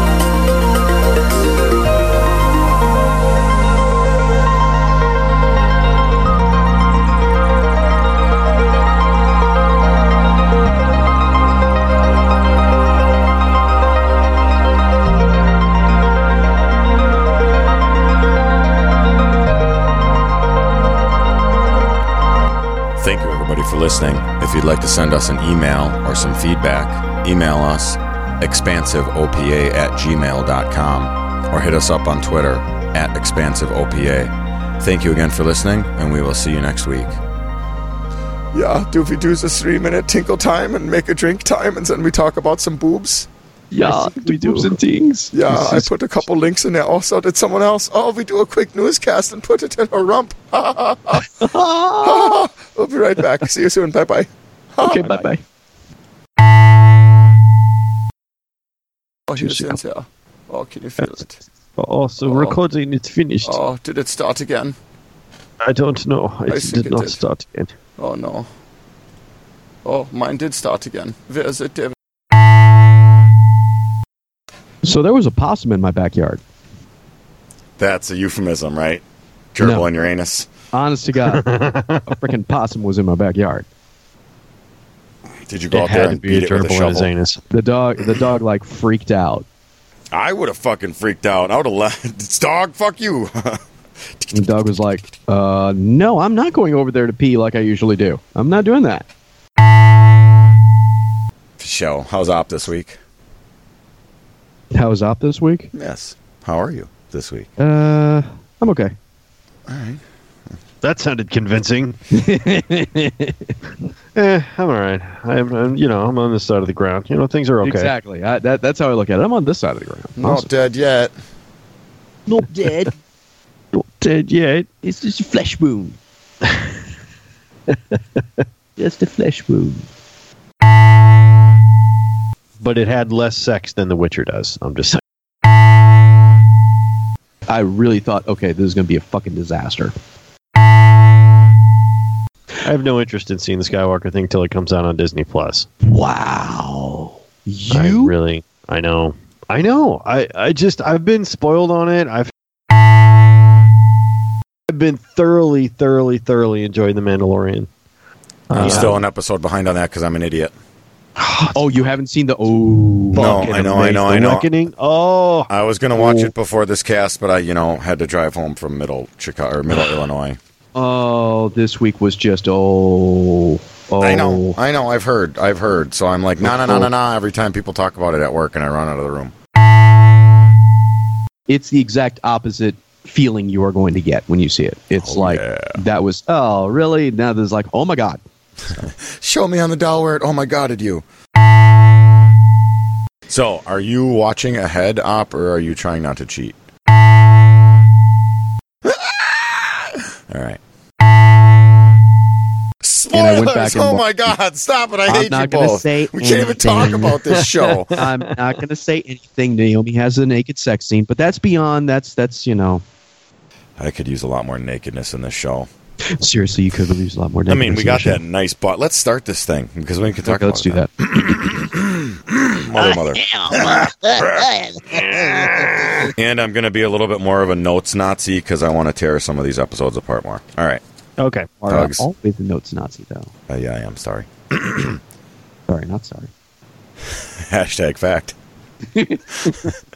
[SPEAKER 2] listening. If you'd like to send us an email or some feedback, email us expansiveopa at gmail.com or hit us up on Twitter at expansiveopa. Thank you again for listening, and we will see you next week. Yeah, Doofy Doo's a three minute tinkle time and make a drink time, and then we talk about some boobs.
[SPEAKER 3] yeah, we do some things.
[SPEAKER 2] Yeah, I put a couple links in there. Also, did someone else? Oh, we do a quick newscast and put it in a rump. <laughs> <laughs> we'll be right back. See you soon. Bye bye. <laughs>
[SPEAKER 3] okay, bye bye.
[SPEAKER 2] Oh, here it is here. Oh, can you feel it?
[SPEAKER 1] Uh, oh, oh, so
[SPEAKER 2] Oh.
[SPEAKER 1] recording is finished.
[SPEAKER 2] Oh, did it start again?
[SPEAKER 1] I don't know. It
[SPEAKER 2] I think
[SPEAKER 1] did
[SPEAKER 2] it
[SPEAKER 1] not
[SPEAKER 2] did.
[SPEAKER 1] start again.
[SPEAKER 2] Oh no. Oh, mine did start again. Where is it, David?
[SPEAKER 3] So there was a possum in my backyard.
[SPEAKER 2] That's a euphemism, right? Gerbil
[SPEAKER 3] No.
[SPEAKER 2] in Uranus.
[SPEAKER 3] Honest to God, <laughs> a freaking possum was in my backyard.
[SPEAKER 2] Did you go
[SPEAKER 1] It
[SPEAKER 2] out there and
[SPEAKER 1] be a
[SPEAKER 2] beat it with a
[SPEAKER 1] in his anus.
[SPEAKER 3] The dog, the dog, like freaked out.
[SPEAKER 2] I would have fucking freaked out. I would have left. It's <laughs> dog, fuck you.
[SPEAKER 3] The dog was like, "Uh, no, I'm not going over there to pee like I usually do. I'm not doing that."
[SPEAKER 2] Show. How's op this week?
[SPEAKER 3] How was op this week?
[SPEAKER 2] Yes. How are you this week?
[SPEAKER 3] Uh, I'm okay.
[SPEAKER 2] All right.
[SPEAKER 1] That sounded convincing. <laughs> eh, I'm all right. I'm, I'm, you know, I'm on this side of the ground. You know, things are okay.
[SPEAKER 3] Exactly. I, that, that's how I look at it. I'm on this side of the ground.
[SPEAKER 2] Not
[SPEAKER 3] Awesome.
[SPEAKER 2] dead yet.
[SPEAKER 3] Not dead. <laughs>
[SPEAKER 1] Not dead yet.
[SPEAKER 3] It's just a flesh wound. <laughs> just a flesh wound.
[SPEAKER 1] But it had less sex than The Witcher does. I'm just saying.
[SPEAKER 3] I really thought, okay, this is going to be a fucking disaster.
[SPEAKER 1] I have no interest in seeing the Skywalker thing until it comes out on Disney Plus.
[SPEAKER 3] Wow.
[SPEAKER 1] I
[SPEAKER 3] You
[SPEAKER 1] really, I know, I know. I, I just, I've been spoiled on it. I've, I've been thoroughly, thoroughly, thoroughly enjoying The Mandalorian.
[SPEAKER 2] I'm
[SPEAKER 1] Uh,
[SPEAKER 2] still an episode behind on that because I'm an idiot. <sighs>
[SPEAKER 3] Oh, you haven't seen the oh.
[SPEAKER 2] No, I know, I know. I know.
[SPEAKER 1] Awakening. Oh,
[SPEAKER 2] I was gonna watch
[SPEAKER 1] Oh.
[SPEAKER 2] it before this cast, but I, you know, had to drive home from middle Chicago or middle <sighs> Illinois.
[SPEAKER 3] Oh, this week was just oh. oh.
[SPEAKER 2] I know, oh. I know. I've heard, I've heard. So I'm like, no, no, no, no, no. Every time people talk about it at work, and I run out of the room.
[SPEAKER 3] It's the exact opposite feeling you are going to get when you see it. It's
[SPEAKER 2] Oh,
[SPEAKER 3] like
[SPEAKER 2] yeah.
[SPEAKER 3] that was oh really? Now there's like oh my god. <laughs>
[SPEAKER 2] Show me on the it. Oh my god, did you? So, are you watching ahead, op, or are you trying not to cheat?
[SPEAKER 3] And I went back and
[SPEAKER 2] oh
[SPEAKER 3] wa-
[SPEAKER 2] my god, stop it! I
[SPEAKER 3] I'm
[SPEAKER 2] hate
[SPEAKER 3] not
[SPEAKER 2] you
[SPEAKER 3] gonna
[SPEAKER 2] both.
[SPEAKER 3] say
[SPEAKER 2] we can't even talk about this show. <laughs>
[SPEAKER 3] I'm not going to say anything. Naomi has a naked sex scene, but that's beyond. That's that's you know.
[SPEAKER 2] I could use a lot more nakedness in this show.
[SPEAKER 3] Seriously, you could have used a lot more.
[SPEAKER 2] I mean, we got
[SPEAKER 3] negatives
[SPEAKER 2] that nice butt. Let's start this thing because we can talk
[SPEAKER 3] Okay, let's do
[SPEAKER 2] about
[SPEAKER 3] that. <coughs> <coughs>
[SPEAKER 2] Mother, mother. <laughs> and I'm going to be a little bit more of a notes Nazi because I want to tear some of these episodes apart more. All right.
[SPEAKER 1] Okay.
[SPEAKER 3] Are
[SPEAKER 2] Tugs.
[SPEAKER 3] always the notes Nazi though.
[SPEAKER 2] Uh, yeah, I am sorry. <clears throat>
[SPEAKER 3] Sorry, not sorry.
[SPEAKER 2] Hashtag fact. <laughs>